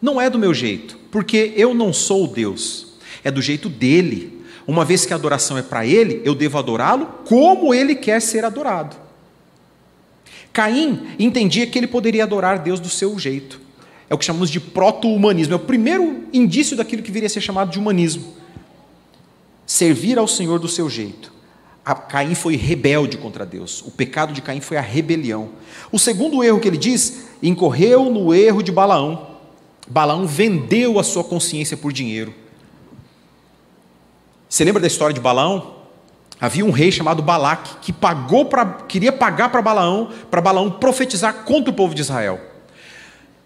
Não é do meu jeito, porque eu não sou Deus. É do jeito dele. Uma vez que a adoração é para ele, eu devo adorá-lo como ele quer ser adorado. Caim entendia que ele poderia adorar Deus do seu jeito. É o que chamamos de proto-humanismo. É o primeiro indício daquilo que viria a ser chamado de humanismo. Servir ao Senhor do seu jeito. A Caim foi rebelde contra Deus. O pecado de Caim foi a rebelião. O segundo erro que ele diz, incorreu no erro de Balaão. Balaão vendeu a sua consciência por dinheiro. Você lembra da história de Balaão? Havia um rei chamado Balaque que pagou pra, queria pagar para Balaão, para Balaão profetizar contra o povo de Israel.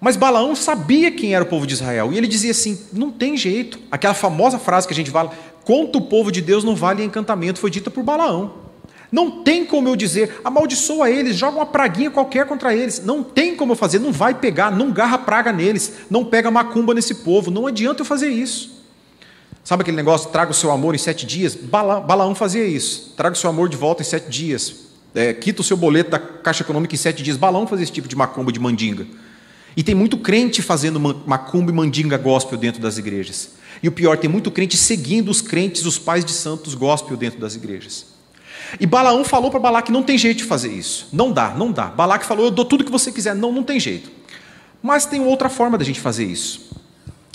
Mas Balaão sabia quem era o povo de Israel e ele dizia assim: não tem jeito. Aquela famosa frase que a gente fala: contra o povo de Deus não vale encantamento, foi dita por Balaão. Não tem como eu dizer, amaldiçoa eles, joga uma praguinha qualquer contra eles. Não tem como eu fazer, não vai pegar, não garra praga neles, não pega macumba nesse povo. Não adianta eu fazer isso. Sabe aquele negócio, traga o seu amor em sete dias? Balaão fazia isso. Traga o seu amor de volta em sete dias. É, quita o seu boleto da Caixa Econômica em sete dias. Balaão fazia esse tipo de macumba, de mandinga. E tem muito crente fazendo macumba e mandinga gospel dentro das igrejas. E o pior, tem muito crente seguindo os crentes, os pais de santos gospel dentro das igrejas. E Balaão falou para Balaque: não tem jeito de fazer isso. Não dá, não dá. Balaque falou: eu dou tudo que você quiser. Não, não tem jeito. Mas tem outra forma da gente fazer isso.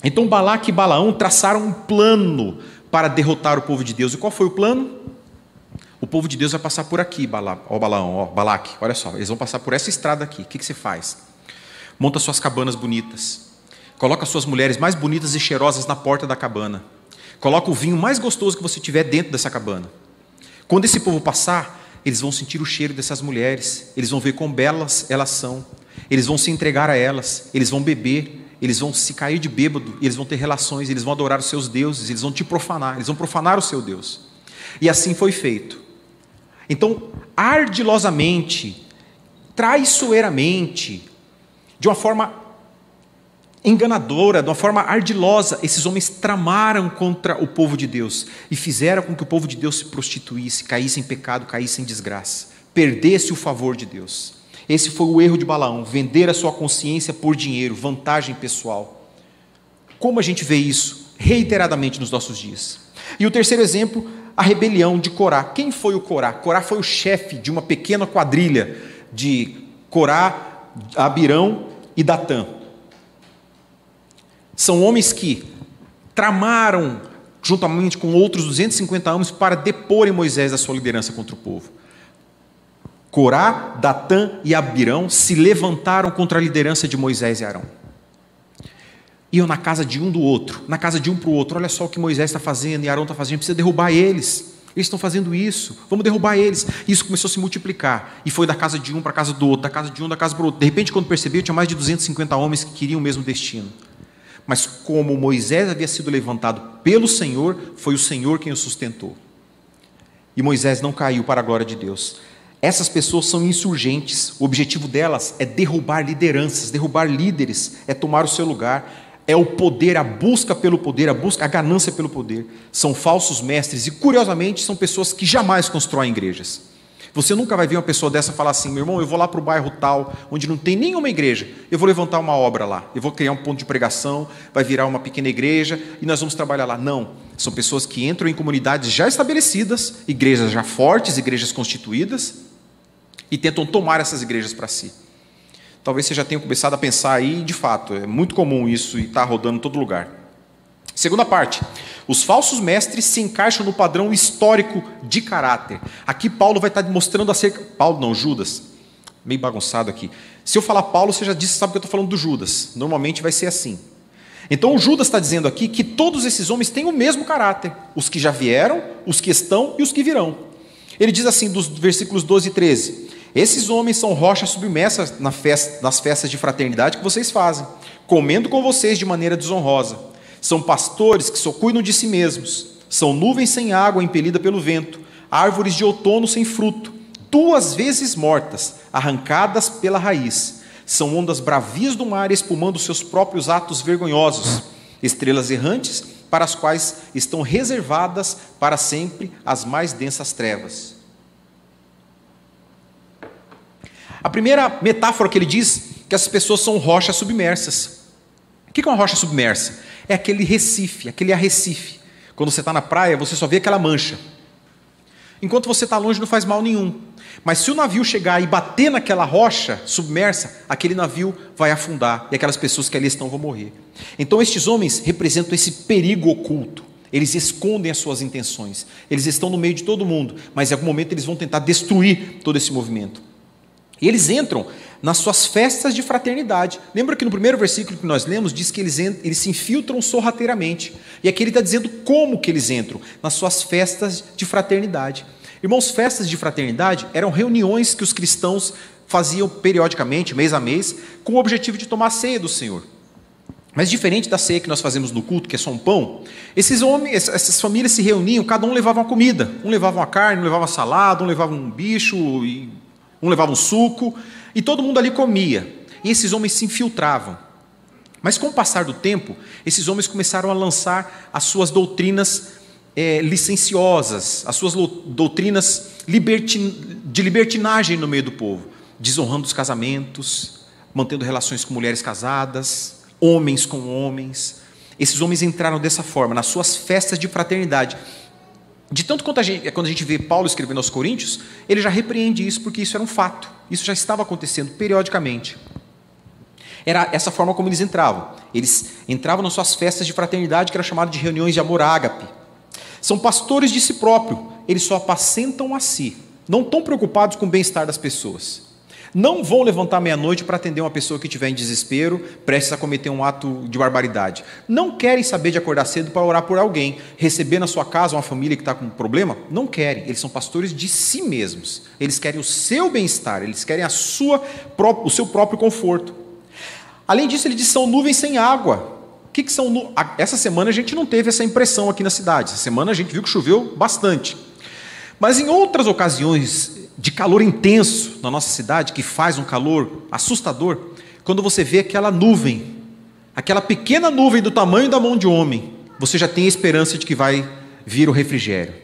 Então Balaque e Balaão traçaram um plano para derrotar o povo de Deus. E qual foi o plano? O povo de Deus vai passar por aqui, ó Balaão, ó, Balaque, olha só, eles vão passar por essa estrada aqui. O que, que você faz? Monta suas cabanas bonitas. Coloca suas mulheres mais bonitas e cheirosas na porta da cabana. Coloca o vinho mais gostoso que você tiver dentro dessa cabana. Quando esse povo passar, eles vão sentir o cheiro dessas mulheres, eles vão ver quão belas elas são, eles vão se entregar a elas, eles vão beber, eles vão se cair de bêbado, eles vão ter relações, eles vão adorar os seus deuses, eles vão te profanar, eles vão profanar o seu Deus. E assim foi feito. Então, ardilosamente, traiçoeiramente, de uma forma enganadora, de uma forma ardilosa, esses homens tramaram contra o povo de Deus e fizeram com que o povo de Deus se prostituísse, caísse em pecado, caísse em desgraça, perdesse o favor de Deus. Esse foi o erro de Balaão, vender a sua consciência por dinheiro, vantagem pessoal. Como a gente vê isso reiteradamente nos nossos dias? E o terceiro exemplo a rebelião de Corá. Quem foi o Corá? Corá foi o chefe de uma pequena quadrilha de Corá, Abirão e Datã. São homens que tramaram, juntamente com outros 250 homens, para deporem Moisés da sua liderança contra o povo. Corá, Datã e Abirão se levantaram contra a liderança de Moisés e Arão iam na casa de um do outro, na casa de um para o outro. Olha só o que Moisés está fazendo e Arão está fazendo, precisa derrubar eles. Eles estão fazendo isso, vamos derrubar eles. Isso começou a se multiplicar. E foi da casa de um para a casa do outro, da casa de um da casa para o outro. De repente, quando percebeu, tinha mais de 250 homens que queriam o mesmo destino. Mas como Moisés havia sido levantado pelo Senhor, foi o Senhor quem o sustentou. E Moisés não caiu para a glória de Deus. Essas pessoas são insurgentes. O objetivo delas é derrubar lideranças, derrubar líderes, é tomar o seu lugar é o poder, a busca pelo poder, a busca, a ganância pelo poder. São falsos mestres e, curiosamente, são pessoas que jamais constroem igrejas. Você nunca vai ver uma pessoa dessa falar assim: meu irmão, eu vou lá para o bairro tal, onde não tem nenhuma igreja, eu vou levantar uma obra lá, eu vou criar um ponto de pregação, vai virar uma pequena igreja e nós vamos trabalhar lá. Não. São pessoas que entram em comunidades já estabelecidas, igrejas já fortes, igrejas constituídas, e tentam tomar essas igrejas para si. Talvez você já tenha começado a pensar aí, de fato, é muito comum isso e está rodando em todo lugar. Segunda parte, os falsos mestres se encaixam no padrão histórico de caráter. Aqui Paulo vai estar mostrando acerca. Paulo não, Judas. Meio bagunçado aqui. Se eu falar Paulo, você já disse, sabe que eu estou falando do Judas. Normalmente vai ser assim. Então o Judas está dizendo aqui que todos esses homens têm o mesmo caráter: os que já vieram, os que estão e os que virão. Ele diz assim, dos versículos 12 e 13: esses homens são rochas submersas nas festas de fraternidade que vocês fazem, comendo com vocês de maneira desonrosa. São pastores que só cuidam de si mesmos. São nuvens sem água impelida pelo vento, árvores de outono sem fruto, duas vezes mortas, arrancadas pela raiz. São ondas bravias do mar espumando seus próprios atos vergonhosos, estrelas errantes para as quais estão reservadas para sempre as mais densas trevas. A primeira metáfora que ele diz que as pessoas são rochas submersas. O que é uma rocha submersa? É aquele recife, aquele arrecife. Quando você está na praia, você só vê aquela mancha. Enquanto você está longe, não faz mal nenhum. Mas se o navio chegar e bater naquela rocha submersa, aquele navio vai afundar e aquelas pessoas que ali estão vão morrer. Então, estes homens representam esse perigo oculto. Eles escondem as suas intenções. Eles estão no meio de todo mundo, mas em algum momento eles vão tentar destruir todo esse movimento. E eles entram nas suas festas de fraternidade. Lembra que no primeiro versículo que nós lemos diz que eles, eles se infiltram sorrateiramente. E aqui ele está dizendo como que eles entram nas suas festas de fraternidade. Irmãos, festas de fraternidade eram reuniões que os cristãos faziam periodicamente, mês a mês, com o objetivo de tomar a ceia do Senhor. Mas diferente da ceia que nós fazemos no culto, que é só um pão, esses homens, essas famílias se reuniam, cada um levava uma comida. Um levava uma carne, um levava uma salada, um levava um bicho e um levava um suco, e todo mundo ali comia. E esses homens se infiltravam. Mas com o passar do tempo, esses homens começaram a lançar as suas doutrinas é, licenciosas, as suas doutrinas libertin, de libertinagem no meio do povo, desonrando os casamentos, mantendo relações com mulheres casadas, homens com homens. Esses homens entraram dessa forma, nas suas festas de fraternidade. De tanto quanto a gente, quando a gente vê Paulo escrevendo aos Coríntios, ele já repreende isso porque isso era um fato. Isso já estava acontecendo periodicamente. Era essa forma como eles entravam. Eles entravam nas suas festas de fraternidade, que era chamada de reuniões de amor ágape. São pastores de si próprio, eles só apacentam a si. Não estão preocupados com o bem-estar das pessoas. Não vão levantar meia-noite para atender uma pessoa que estiver em desespero, prestes a cometer um ato de barbaridade. Não querem saber de acordar cedo para orar por alguém, receber na sua casa uma família que está com um problema. Não querem. Eles são pastores de si mesmos. Eles querem o seu bem-estar, eles querem a sua, o seu próprio conforto. Além disso, ele diz são nuvens sem água. O que, que são nu... Essa semana a gente não teve essa impressão aqui na cidade. Essa semana a gente viu que choveu bastante. Mas em outras ocasiões de calor intenso na nossa cidade, que faz um calor assustador, quando você vê aquela nuvem, aquela pequena nuvem do tamanho da mão de homem, você já tem a esperança de que vai vir o refrigério.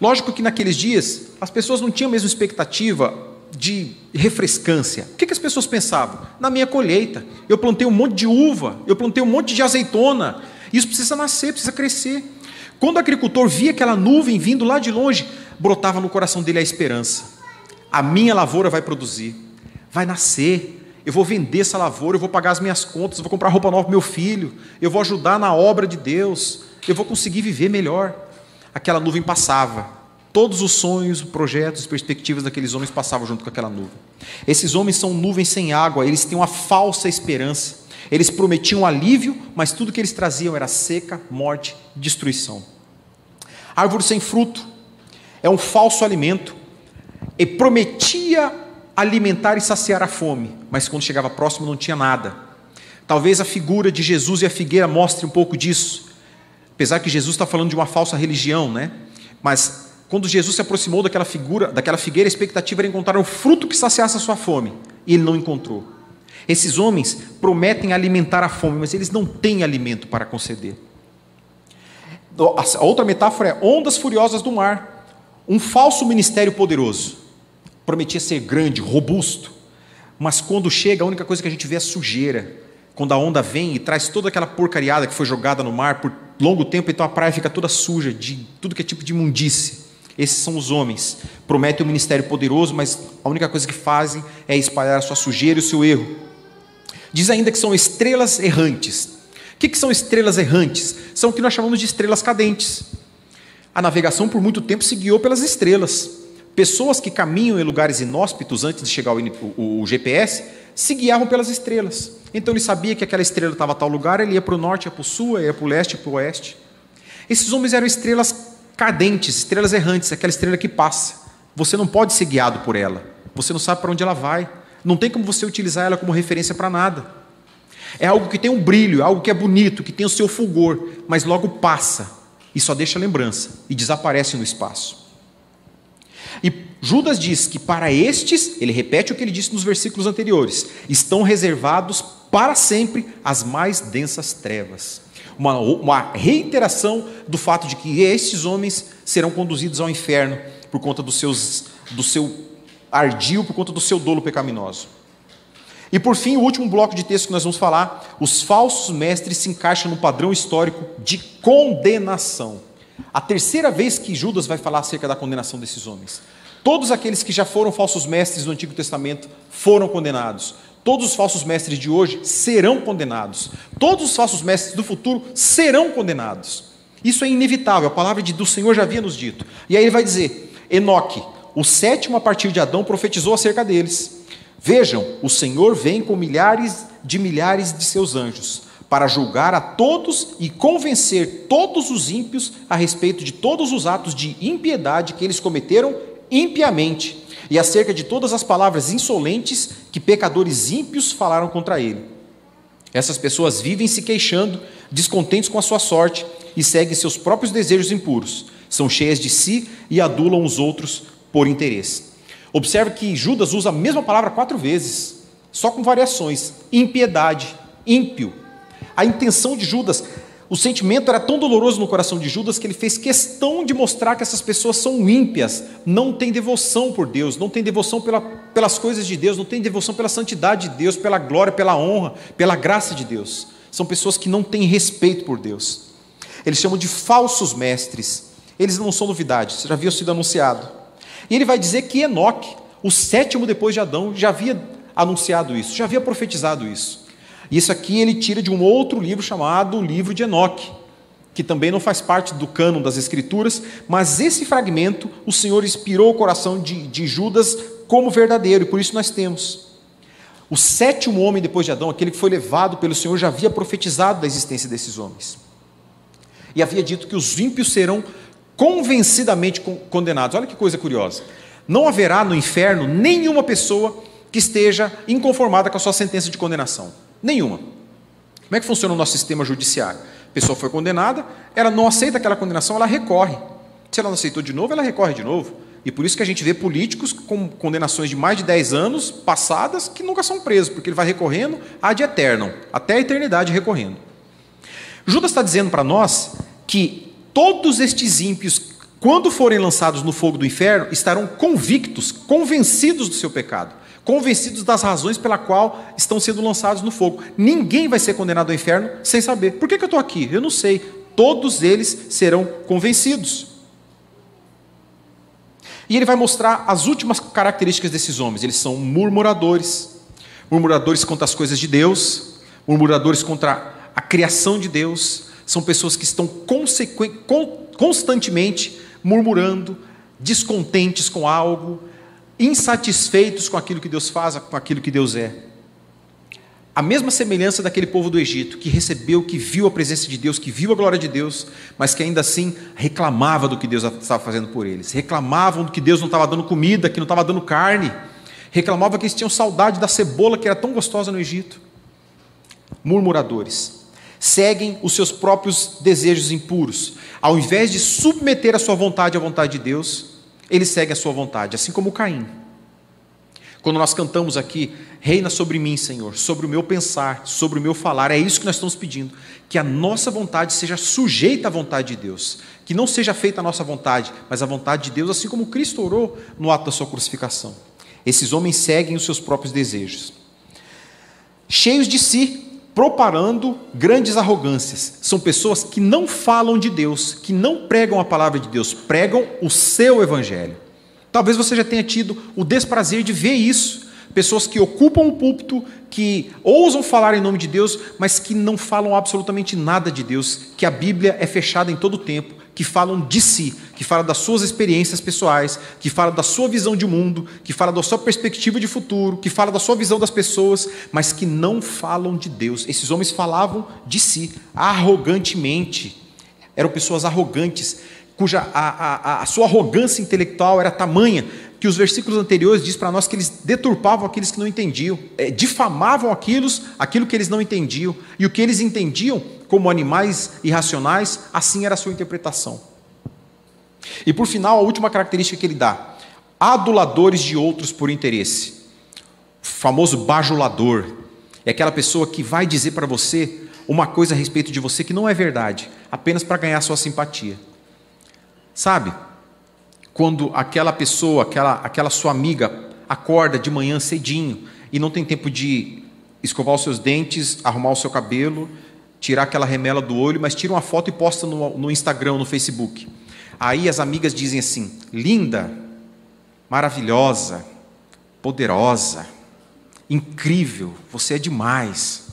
Lógico que naqueles dias as pessoas não tinham a mesma expectativa de refrescância. O que, as pessoas pensavam? Na minha colheita, eu plantei um monte de uva, eu plantei um monte de azeitona, isso precisa nascer, precisa crescer. Quando o agricultor via aquela nuvem vindo lá de longe, brotava no coração dele a esperança. A minha lavoura vai produzir, vai nascer. Eu vou vender essa lavoura, eu vou pagar as minhas contas, eu vou comprar roupa nova para meu filho, eu vou ajudar na obra de Deus, eu vou conseguir viver melhor. Aquela nuvem passava. Todos os sonhos, projetos, perspectivas daqueles homens passavam junto com aquela nuvem. Esses homens são nuvens sem água, eles têm uma falsa esperança. Eles prometiam alívio, mas tudo que eles traziam era seca, morte, destruição. Árvore sem fruto é um falso alimento e prometia alimentar e saciar a fome, mas quando chegava próximo não tinha nada. Talvez a figura de Jesus e a figueira mostre um pouco disso. Apesar que Jesus está falando de uma falsa religião, né? Mas quando Jesus se aproximou daquela figura, daquela figueira, a expectativa era encontrar um fruto que saciasse a sua fome, e ele não encontrou. Esses homens prometem alimentar a fome, mas eles não têm alimento para conceder. A outra metáfora é ondas furiosas do mar. Um falso ministério poderoso. Prometia ser grande, robusto, mas quando chega, a única coisa que a gente vê é sujeira. Quando a onda vem e traz toda aquela porcariada que foi jogada no mar por longo tempo, então a praia fica toda suja de tudo que é tipo de imundície. Esses são os homens. Prometem um ministério poderoso, mas a única coisa que fazem é espalhar a sua sujeira e o seu erro. Diz ainda que são estrelas errantes. O que, que são estrelas errantes? São o que nós chamamos de estrelas cadentes. A navegação por muito tempo se guiou pelas estrelas. Pessoas que caminham em lugares inóspitos antes de chegar o, o, o GPS se guiavam pelas estrelas. Então ele sabia que aquela estrela estava a tal lugar, ele ia para o norte, ia para o sul, ia para o leste, para o oeste. Esses homens eram estrelas cadentes, estrelas errantes, aquela estrela que passa. Você não pode ser guiado por ela. Você não sabe para onde ela vai. Não tem como você utilizar ela como referência para nada. É algo que tem um brilho, é algo que é bonito, que tem o seu fulgor, mas logo passa e só deixa lembrança e desaparece no espaço. E Judas diz que para estes, ele repete o que ele disse nos versículos anteriores, estão reservados para sempre as mais densas trevas. Uma, uma reiteração do fato de que estes homens serão conduzidos ao inferno por conta dos seus, do seu ardil por conta do seu dolo pecaminoso. E por fim, o último bloco de texto que nós vamos falar, os falsos mestres se encaixam no padrão histórico de condenação. A terceira vez que Judas vai falar acerca da condenação desses homens. Todos aqueles que já foram falsos mestres no Antigo Testamento foram condenados. Todos os falsos mestres de hoje serão condenados. Todos os falsos mestres do futuro serão condenados. Isso é inevitável, a palavra do Senhor já havia nos dito. E aí ele vai dizer: Enoque, o sétimo, a partir de Adão, profetizou acerca deles. Vejam, o Senhor vem com milhares de milhares de seus anjos para julgar a todos e convencer todos os ímpios a respeito de todos os atos de impiedade que eles cometeram impiamente e acerca de todas as palavras insolentes que pecadores ímpios falaram contra ele. Essas pessoas vivem se queixando, descontentes com a sua sorte e seguem seus próprios desejos impuros. São cheias de si e adulam os outros por interesse. Observe que Judas usa a mesma palavra quatro vezes, só com variações: impiedade, ímpio. A intenção de Judas, o sentimento era tão doloroso no coração de Judas que ele fez questão de mostrar que essas pessoas são ímpias, não têm devoção por Deus, não têm devoção pela, pelas coisas de Deus, não têm devoção pela santidade de Deus, pela glória, pela honra, pela graça de Deus. São pessoas que não têm respeito por Deus. Eles chamam de falsos mestres Eles não são novidades, já haviam sido anunciado. E ele vai dizer que Enoque, o sétimo depois de Adão, já havia anunciado isso, já havia profetizado isso. Isso aqui ele tira de um outro livro chamado o livro de Enoque, que também não faz parte do cânon das Escrituras, mas esse fragmento o Senhor inspirou o coração de, de Judas como verdadeiro, e por isso nós temos. O sétimo homem depois de Adão, aquele que foi levado pelo Senhor, já havia profetizado da existência desses homens. E havia dito que os ímpios serão convencidamente condenados. Olha que coisa curiosa. Não haverá no inferno nenhuma pessoa que esteja inconformada com a sua sentença de condenação. Nenhuma. Como é que funciona o nosso sistema judiciário? A pessoa foi condenada, ela não aceita aquela condenação, ela recorre. Se ela não aceitou de novo, ela recorre de novo. E por isso que a gente vê políticos com condenações de mais de 10 anos passadas que nunca são presos, porque ele vai recorrendo ad eterno, até a eternidade recorrendo. Judas está dizendo para nós que todos estes ímpios, quando forem lançados no fogo do inferno, estarão convictos, convencidos do seu pecado convencidos das razões pela qual estão sendo lançados no fogo. Ninguém vai ser condenado ao inferno sem saber. Por que, que eu estou aqui? Eu não sei. Todos eles serão convencidos. E ele vai mostrar as últimas características desses homens. Eles são murmuradores, murmuradores contra as coisas de Deus, murmuradores contra a criação de Deus. São pessoas que estão constantemente murmurando, descontentes com algo, insatisfeitos com aquilo que Deus faz, com aquilo que Deus é. A mesma semelhança daquele povo do Egito, que recebeu, que viu a presença de Deus, que viu a glória de Deus, mas que ainda assim reclamava do que Deus estava fazendo por eles. Reclamavam do que Deus não estava dando comida, que não estava dando carne. Reclamavam que eles tinham saudade da cebola que era tão gostosa no Egito. Murmuradores. Seguem os seus próprios desejos impuros. Ao invés de submeter a sua vontade à vontade de Deus, ele segue a sua vontade, assim como Caim. Quando nós cantamos aqui, reina sobre mim, Senhor, sobre o meu pensar, sobre o meu falar, é isso que nós estamos pedindo, que a nossa vontade seja sujeita à vontade de Deus, que não seja feita a nossa vontade, mas a vontade de Deus, assim como Cristo orou no ato da sua crucificação. Esses homens seguem os seus próprios desejos. Cheios de si, proparando grandes arrogâncias. São pessoas que não falam de Deus, que não pregam a palavra de Deus, pregam o seu evangelho. Talvez você já tenha tido o desprazer de ver isso. Pessoas que ocupam o púlpito, que ousam falar em nome de Deus, mas que não falam absolutamente nada de Deus, que a Bíblia é fechada em todo o tempo, que falam de si, que falam das suas experiências pessoais, que falam da sua visão de mundo, que falam da sua perspectiva de futuro, que falam da sua visão das pessoas, mas que não falam de Deus. Esses homens falavam de si arrogantemente. Eram pessoas arrogantes, cuja a, a, a sua arrogância intelectual era tamanha que os versículos anteriores diz para nós que eles deturpavam aqueles que não entendiam, é, difamavam aqueles, aquilo que eles não entendiam, e o que eles entendiam como animais irracionais, assim era a sua interpretação. E por final, a última característica que ele dá: aduladores de outros por interesse. O famoso bajulador é aquela pessoa que vai dizer para você uma coisa a respeito de você que não é verdade, apenas para ganhar sua simpatia. Sabe? Quando aquela pessoa, aquela, aquela sua amiga, acorda de manhã cedinho e não tem tempo de escovar os seus dentes, arrumar o seu cabelo, tirar aquela remela do olho, mas tira uma foto e posta no, no Instagram, no Facebook. Aí as amigas dizem assim: linda, maravilhosa, poderosa, incrível, você é demais.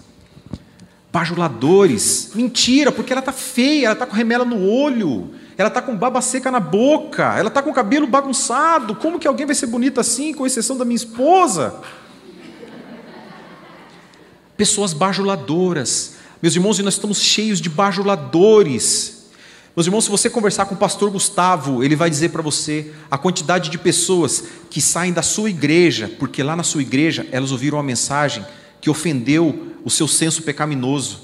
Bajuladores, mentira, porque ela está feia, ela está com remela no olho, ela está com baba seca na boca, ela está com o cabelo bagunçado. Como que alguém vai ser bonita assim, com exceção da minha esposa? Pessoas bajuladoras, meus irmãos, e nós estamos cheios de bajuladores. Meus irmãos, se você conversar com o pastor Gustavo, ele vai dizer para você a quantidade de pessoas que saem da sua igreja, porque lá na sua igreja elas ouviram uma mensagem que ofendeu o seu senso pecaminoso.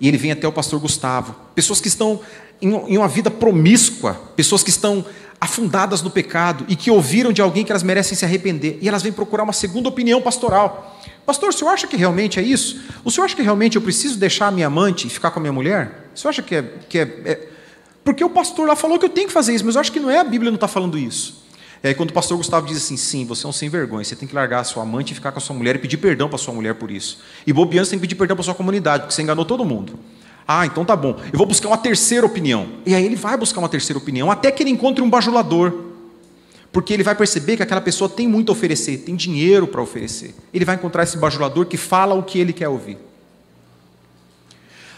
E ele vem até o pastor Gustavo. Pessoas que estão em uma vida promíscua, pessoas que estão afundadas no pecado e que ouviram de alguém que elas merecem se arrepender, e elas vêm procurar uma segunda opinião pastoral. Pastor, o senhor acha que realmente é isso? O senhor acha que realmente eu preciso deixar a minha amante e ficar com a minha mulher? O senhor acha que é. Que é, é... Porque o pastor lá falou que eu tenho que fazer isso, mas eu acho que não é a Bíblia não está falando isso. Aí, quando o pastor Gustavo diz assim: sim, você é um sem vergonha, você tem que largar a sua amante e ficar com a sua mulher e pedir perdão para a sua mulher por isso. E bobeando, você tem que pedir perdão para a sua comunidade, porque você enganou todo mundo. Ah, então tá bom. Eu vou buscar uma terceira opinião. E aí ele vai buscar uma terceira opinião, até que ele encontre um bajulador. Porque ele vai perceber que aquela pessoa tem muito a oferecer, tem dinheiro para oferecer. Ele vai encontrar esse bajulador que fala o que ele quer ouvir.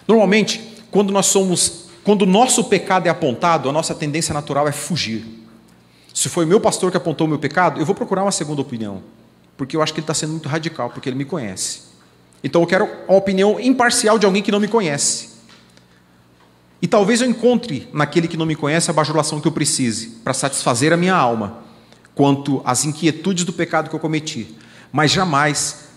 Normalmente, quando nós somos, quando o nosso pecado é apontado, a nossa tendência natural é fugir. Se foi o meu pastor que apontou o meu pecado, eu vou procurar uma segunda opinião, porque eu acho que ele está sendo muito radical, porque ele me conhece. Então eu quero uma opinião imparcial de alguém que não me conhece. E talvez eu encontre naquele que não me conhece a bajulação que eu precise para satisfazer a minha alma quanto às inquietudes do pecado que eu cometi, mas jamais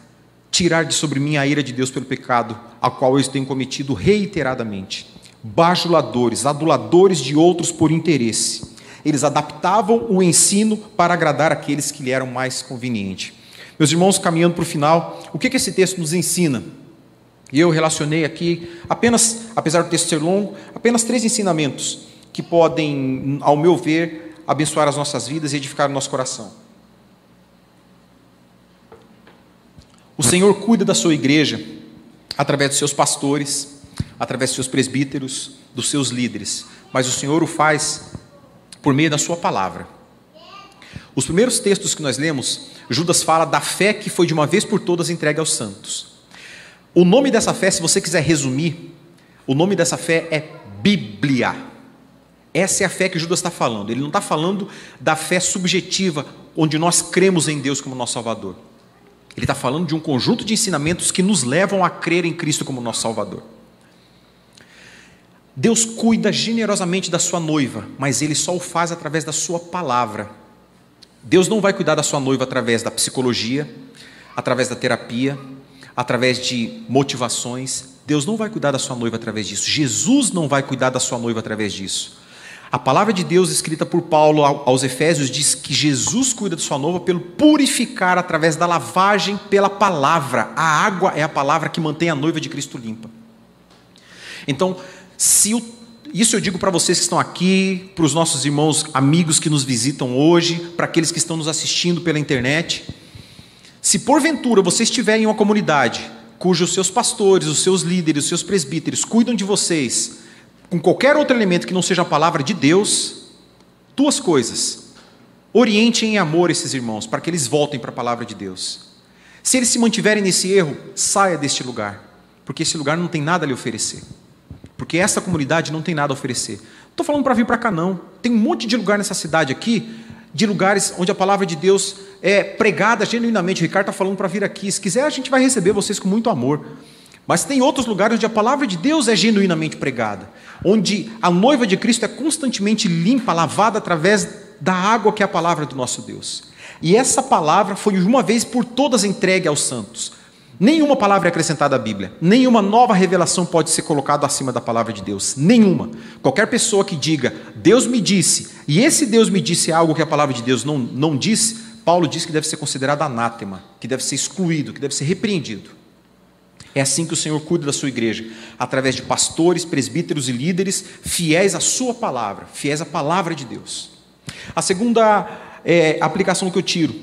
tirar de sobre mim a ira de Deus pelo pecado a qual eu tenho cometido reiteradamente. Bajuladores, aduladores de outros por interesse. Eles adaptavam o ensino para agradar aqueles que lhe eram mais convenientes. Meus irmãos, caminhando para o final, o que esse texto nos ensina? E eu relacionei aqui apenas, apesar do texto ser longo, apenas três ensinamentos que podem, ao meu ver, abençoar as nossas vidas e edificar o nosso coração. O Senhor cuida da sua igreja através dos seus pastores, através dos seus presbíteros, dos seus líderes, mas o Senhor o faz por meio da sua palavra. Os primeiros textos que nós lemos, Judas fala da fé que foi de uma vez por todas entregue aos santos. O nome dessa fé, se você quiser resumir, o nome dessa fé é Bíblia. Essa é a fé que Judas está falando. Ele não está falando da fé subjetiva, onde nós cremos em Deus como nosso Salvador. Ele está falando de um conjunto de ensinamentos que nos levam a crer em Cristo como nosso Salvador. Deus cuida generosamente da sua noiva, mas Ele só o faz através da sua palavra. Deus não vai cuidar da sua noiva através da psicologia, através da terapia, através de motivações. Deus não vai cuidar da sua noiva através disso. Jesus não vai cuidar da sua noiva através disso. A palavra de Deus, escrita por Paulo aos Efésios, diz que Jesus cuida de sua noiva pelo purificar através da lavagem pela palavra. A água é a palavra que mantém a noiva de Cristo limpa. Então, se o, isso eu digo para vocês que estão aqui, para os nossos irmãos amigos que nos visitam hoje, para aqueles que estão nos assistindo pela internet. Se porventura você estiver em uma comunidade cujos seus pastores, os seus líderes, os seus presbíteros cuidam de vocês com qualquer outro elemento que não seja a palavra de Deus, duas coisas. Oriente em amor esses irmãos, para que eles voltem para a palavra de Deus. Se eles se mantiverem nesse erro, saia deste lugar, porque esse lugar não tem nada a lhe oferecer. Porque essa comunidade não tem nada a oferecer. Não estou falando para vir para cá, não. Tem um monte de lugar nessa cidade aqui de lugares onde a palavra de Deus é pregada genuinamente. O Ricardo está falando para vir aqui. Se quiser, a gente vai receber vocês com muito amor. Mas tem outros lugares onde a palavra de Deus é genuinamente pregada, onde a noiva de Cristo é constantemente limpa, lavada através da água que é a palavra do nosso Deus. E essa palavra foi de uma vez por todas entregue aos santos. Nenhuma palavra é acrescentada à Bíblia, nenhuma nova revelação pode ser colocada acima da palavra de Deus, nenhuma. Qualquer pessoa que diga, Deus me disse, e esse Deus me disse algo que a palavra de Deus não, não disse, Paulo diz que deve ser considerado anátema, que deve ser excluído, que deve ser repreendido. É assim que o Senhor cuida da sua igreja, através de pastores, presbíteros e líderes fiéis à sua palavra, fiéis à palavra de Deus. A segunda é, aplicação que eu tiro,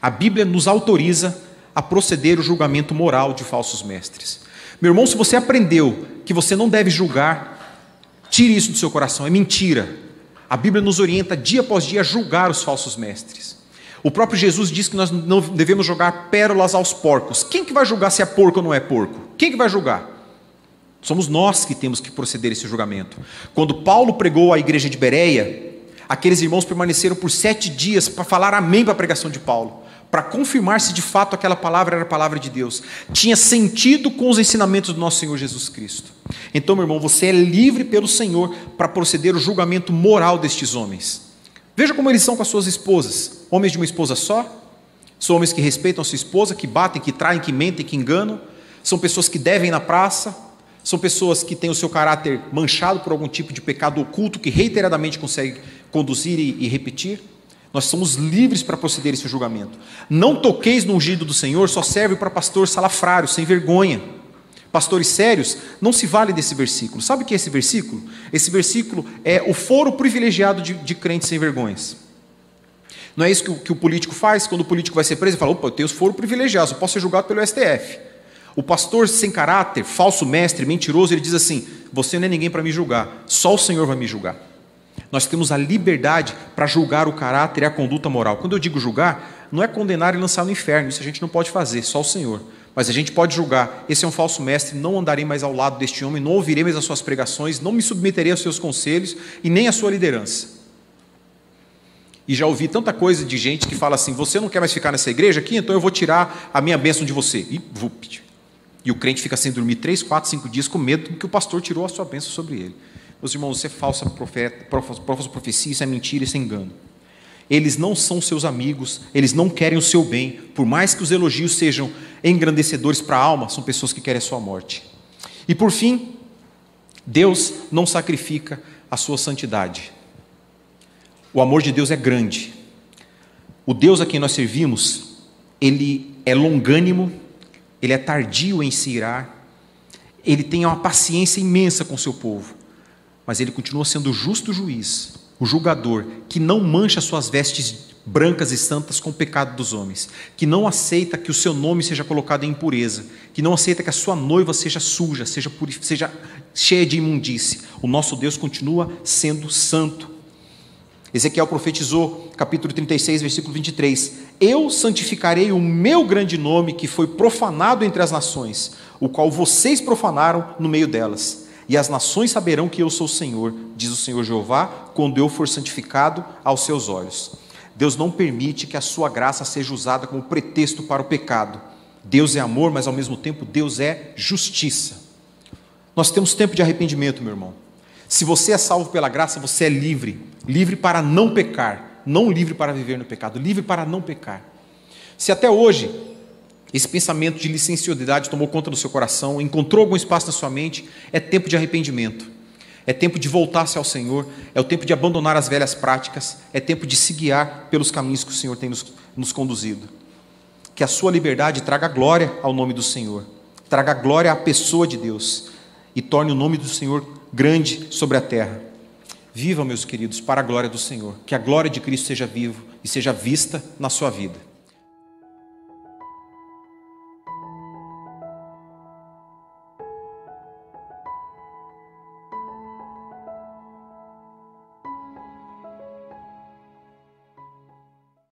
a Bíblia nos autoriza a proceder o julgamento moral de falsos mestres. Meu irmão, se você aprendeu que você não deve julgar, tire isso do seu coração, é mentira. A Bíblia nos orienta dia após dia a julgar os falsos mestres. O próprio Jesus diz que nós não devemos jogar pérolas aos porcos. Quem que vai julgar se é porco ou não é porco? Quem que vai julgar? Somos nós que temos que proceder esse julgamento. Quando Paulo pregou à igreja de Bereia, aqueles irmãos permaneceram por sete dias para falar amém para a pregação de Paulo para confirmar se de fato aquela palavra era a palavra de Deus, tinha sentido com os ensinamentos do nosso Senhor Jesus Cristo. Então, meu irmão, você é livre pelo Senhor para proceder o julgamento moral destes homens. Veja como eles são com as suas esposas: homens de uma esposa só, são homens que respeitam a sua esposa, que batem, que traem, que mentem, que enganam, são pessoas que devem na praça, são pessoas que têm o seu caráter manchado por algum tipo de pecado oculto que reiteradamente consegue conduzir e, e repetir. Nós somos livres para proceder esse julgamento. Não toqueis no ungido do Senhor, só serve para pastor salafrário, sem vergonha. Pastores sérios não se valem desse versículo. Sabe o que é esse versículo? Esse versículo é o foro privilegiado de, de crentes sem vergonhas. Não é isso que o, que o, político faz? Quando o político vai ser preso, ele fala: opa, eu tenho os foro privilegiados, eu posso ser julgado pelo STF. O pastor sem caráter, falso mestre, mentiroso, ele diz assim: Você não é ninguém para me julgar, só o Senhor vai me julgar. Nós temos a liberdade para julgar o caráter e a conduta moral. Quando eu digo julgar, não é condenar e lançar no inferno, isso a gente não pode fazer, só o Senhor. Mas a gente pode julgar: esse é um falso mestre, não andarei mais ao lado deste homem, não ouvirei mais as suas pregações, não me submeterei aos seus conselhos e nem à sua liderança. E já ouvi tanta coisa de gente que fala assim: você não quer mais ficar nessa igreja aqui, então eu vou tirar a minha bênção de você. E vupt. E o crente fica sem dormir três, quatro, cinco dias com medo que o pastor tirou a sua bênção sobre ele. Meus irmãos, isso é falsa profeta, falsa profecia, isso é mentira, isso é engano. Eles não são seus amigos, eles não querem o seu bem, por mais que os elogios sejam engrandecedores para a alma, são pessoas que querem a sua morte. E por fim, Deus não sacrifica a sua santidade. O amor de Deus é grande. O Deus a quem nós servimos, ele é longânimo, ele é tardio em se irar, ele tem uma paciência imensa com seu povo mas ele continua sendo o justo juiz, o julgador, que não mancha suas vestes brancas e santas com o pecado dos homens, que não aceita que o seu nome seja colocado em impureza, que não aceita que a sua noiva seja suja, seja, seja cheia de imundície. O nosso Deus continua sendo santo. Ezequiel profetizou, capítulo 36, versículo 23: Eu santificarei o meu grande nome que foi profanado entre as nações, o qual vocês profanaram no meio delas e as nações saberão que eu sou o Senhor, diz o Senhor Jeová, quando eu for santificado aos seus olhos. Deus não permite que a sua graça seja usada como pretexto para o pecado. Deus é amor, mas ao mesmo tempo Deus é justiça. Nós temos tempo de arrependimento, meu irmão. Se você é salvo pela graça, você é livre, livre para não pecar, não livre para viver no pecado, livre para não pecar. Se até hoje esse pensamento de licenciosidade tomou conta do seu coração, encontrou algum espaço na sua mente, é tempo de arrependimento. É tempo de voltar-se ao Senhor, é o tempo de abandonar as velhas práticas, é tempo de se guiar pelos caminhos que o Senhor tem nos, nos conduzido. Que a sua liberdade traga glória ao nome do Senhor, traga glória à pessoa de Deus. E torne o nome do Senhor grande sobre a terra. Viva, meus queridos, para a glória do Senhor, que a glória de Cristo seja viva e seja vista na sua vida.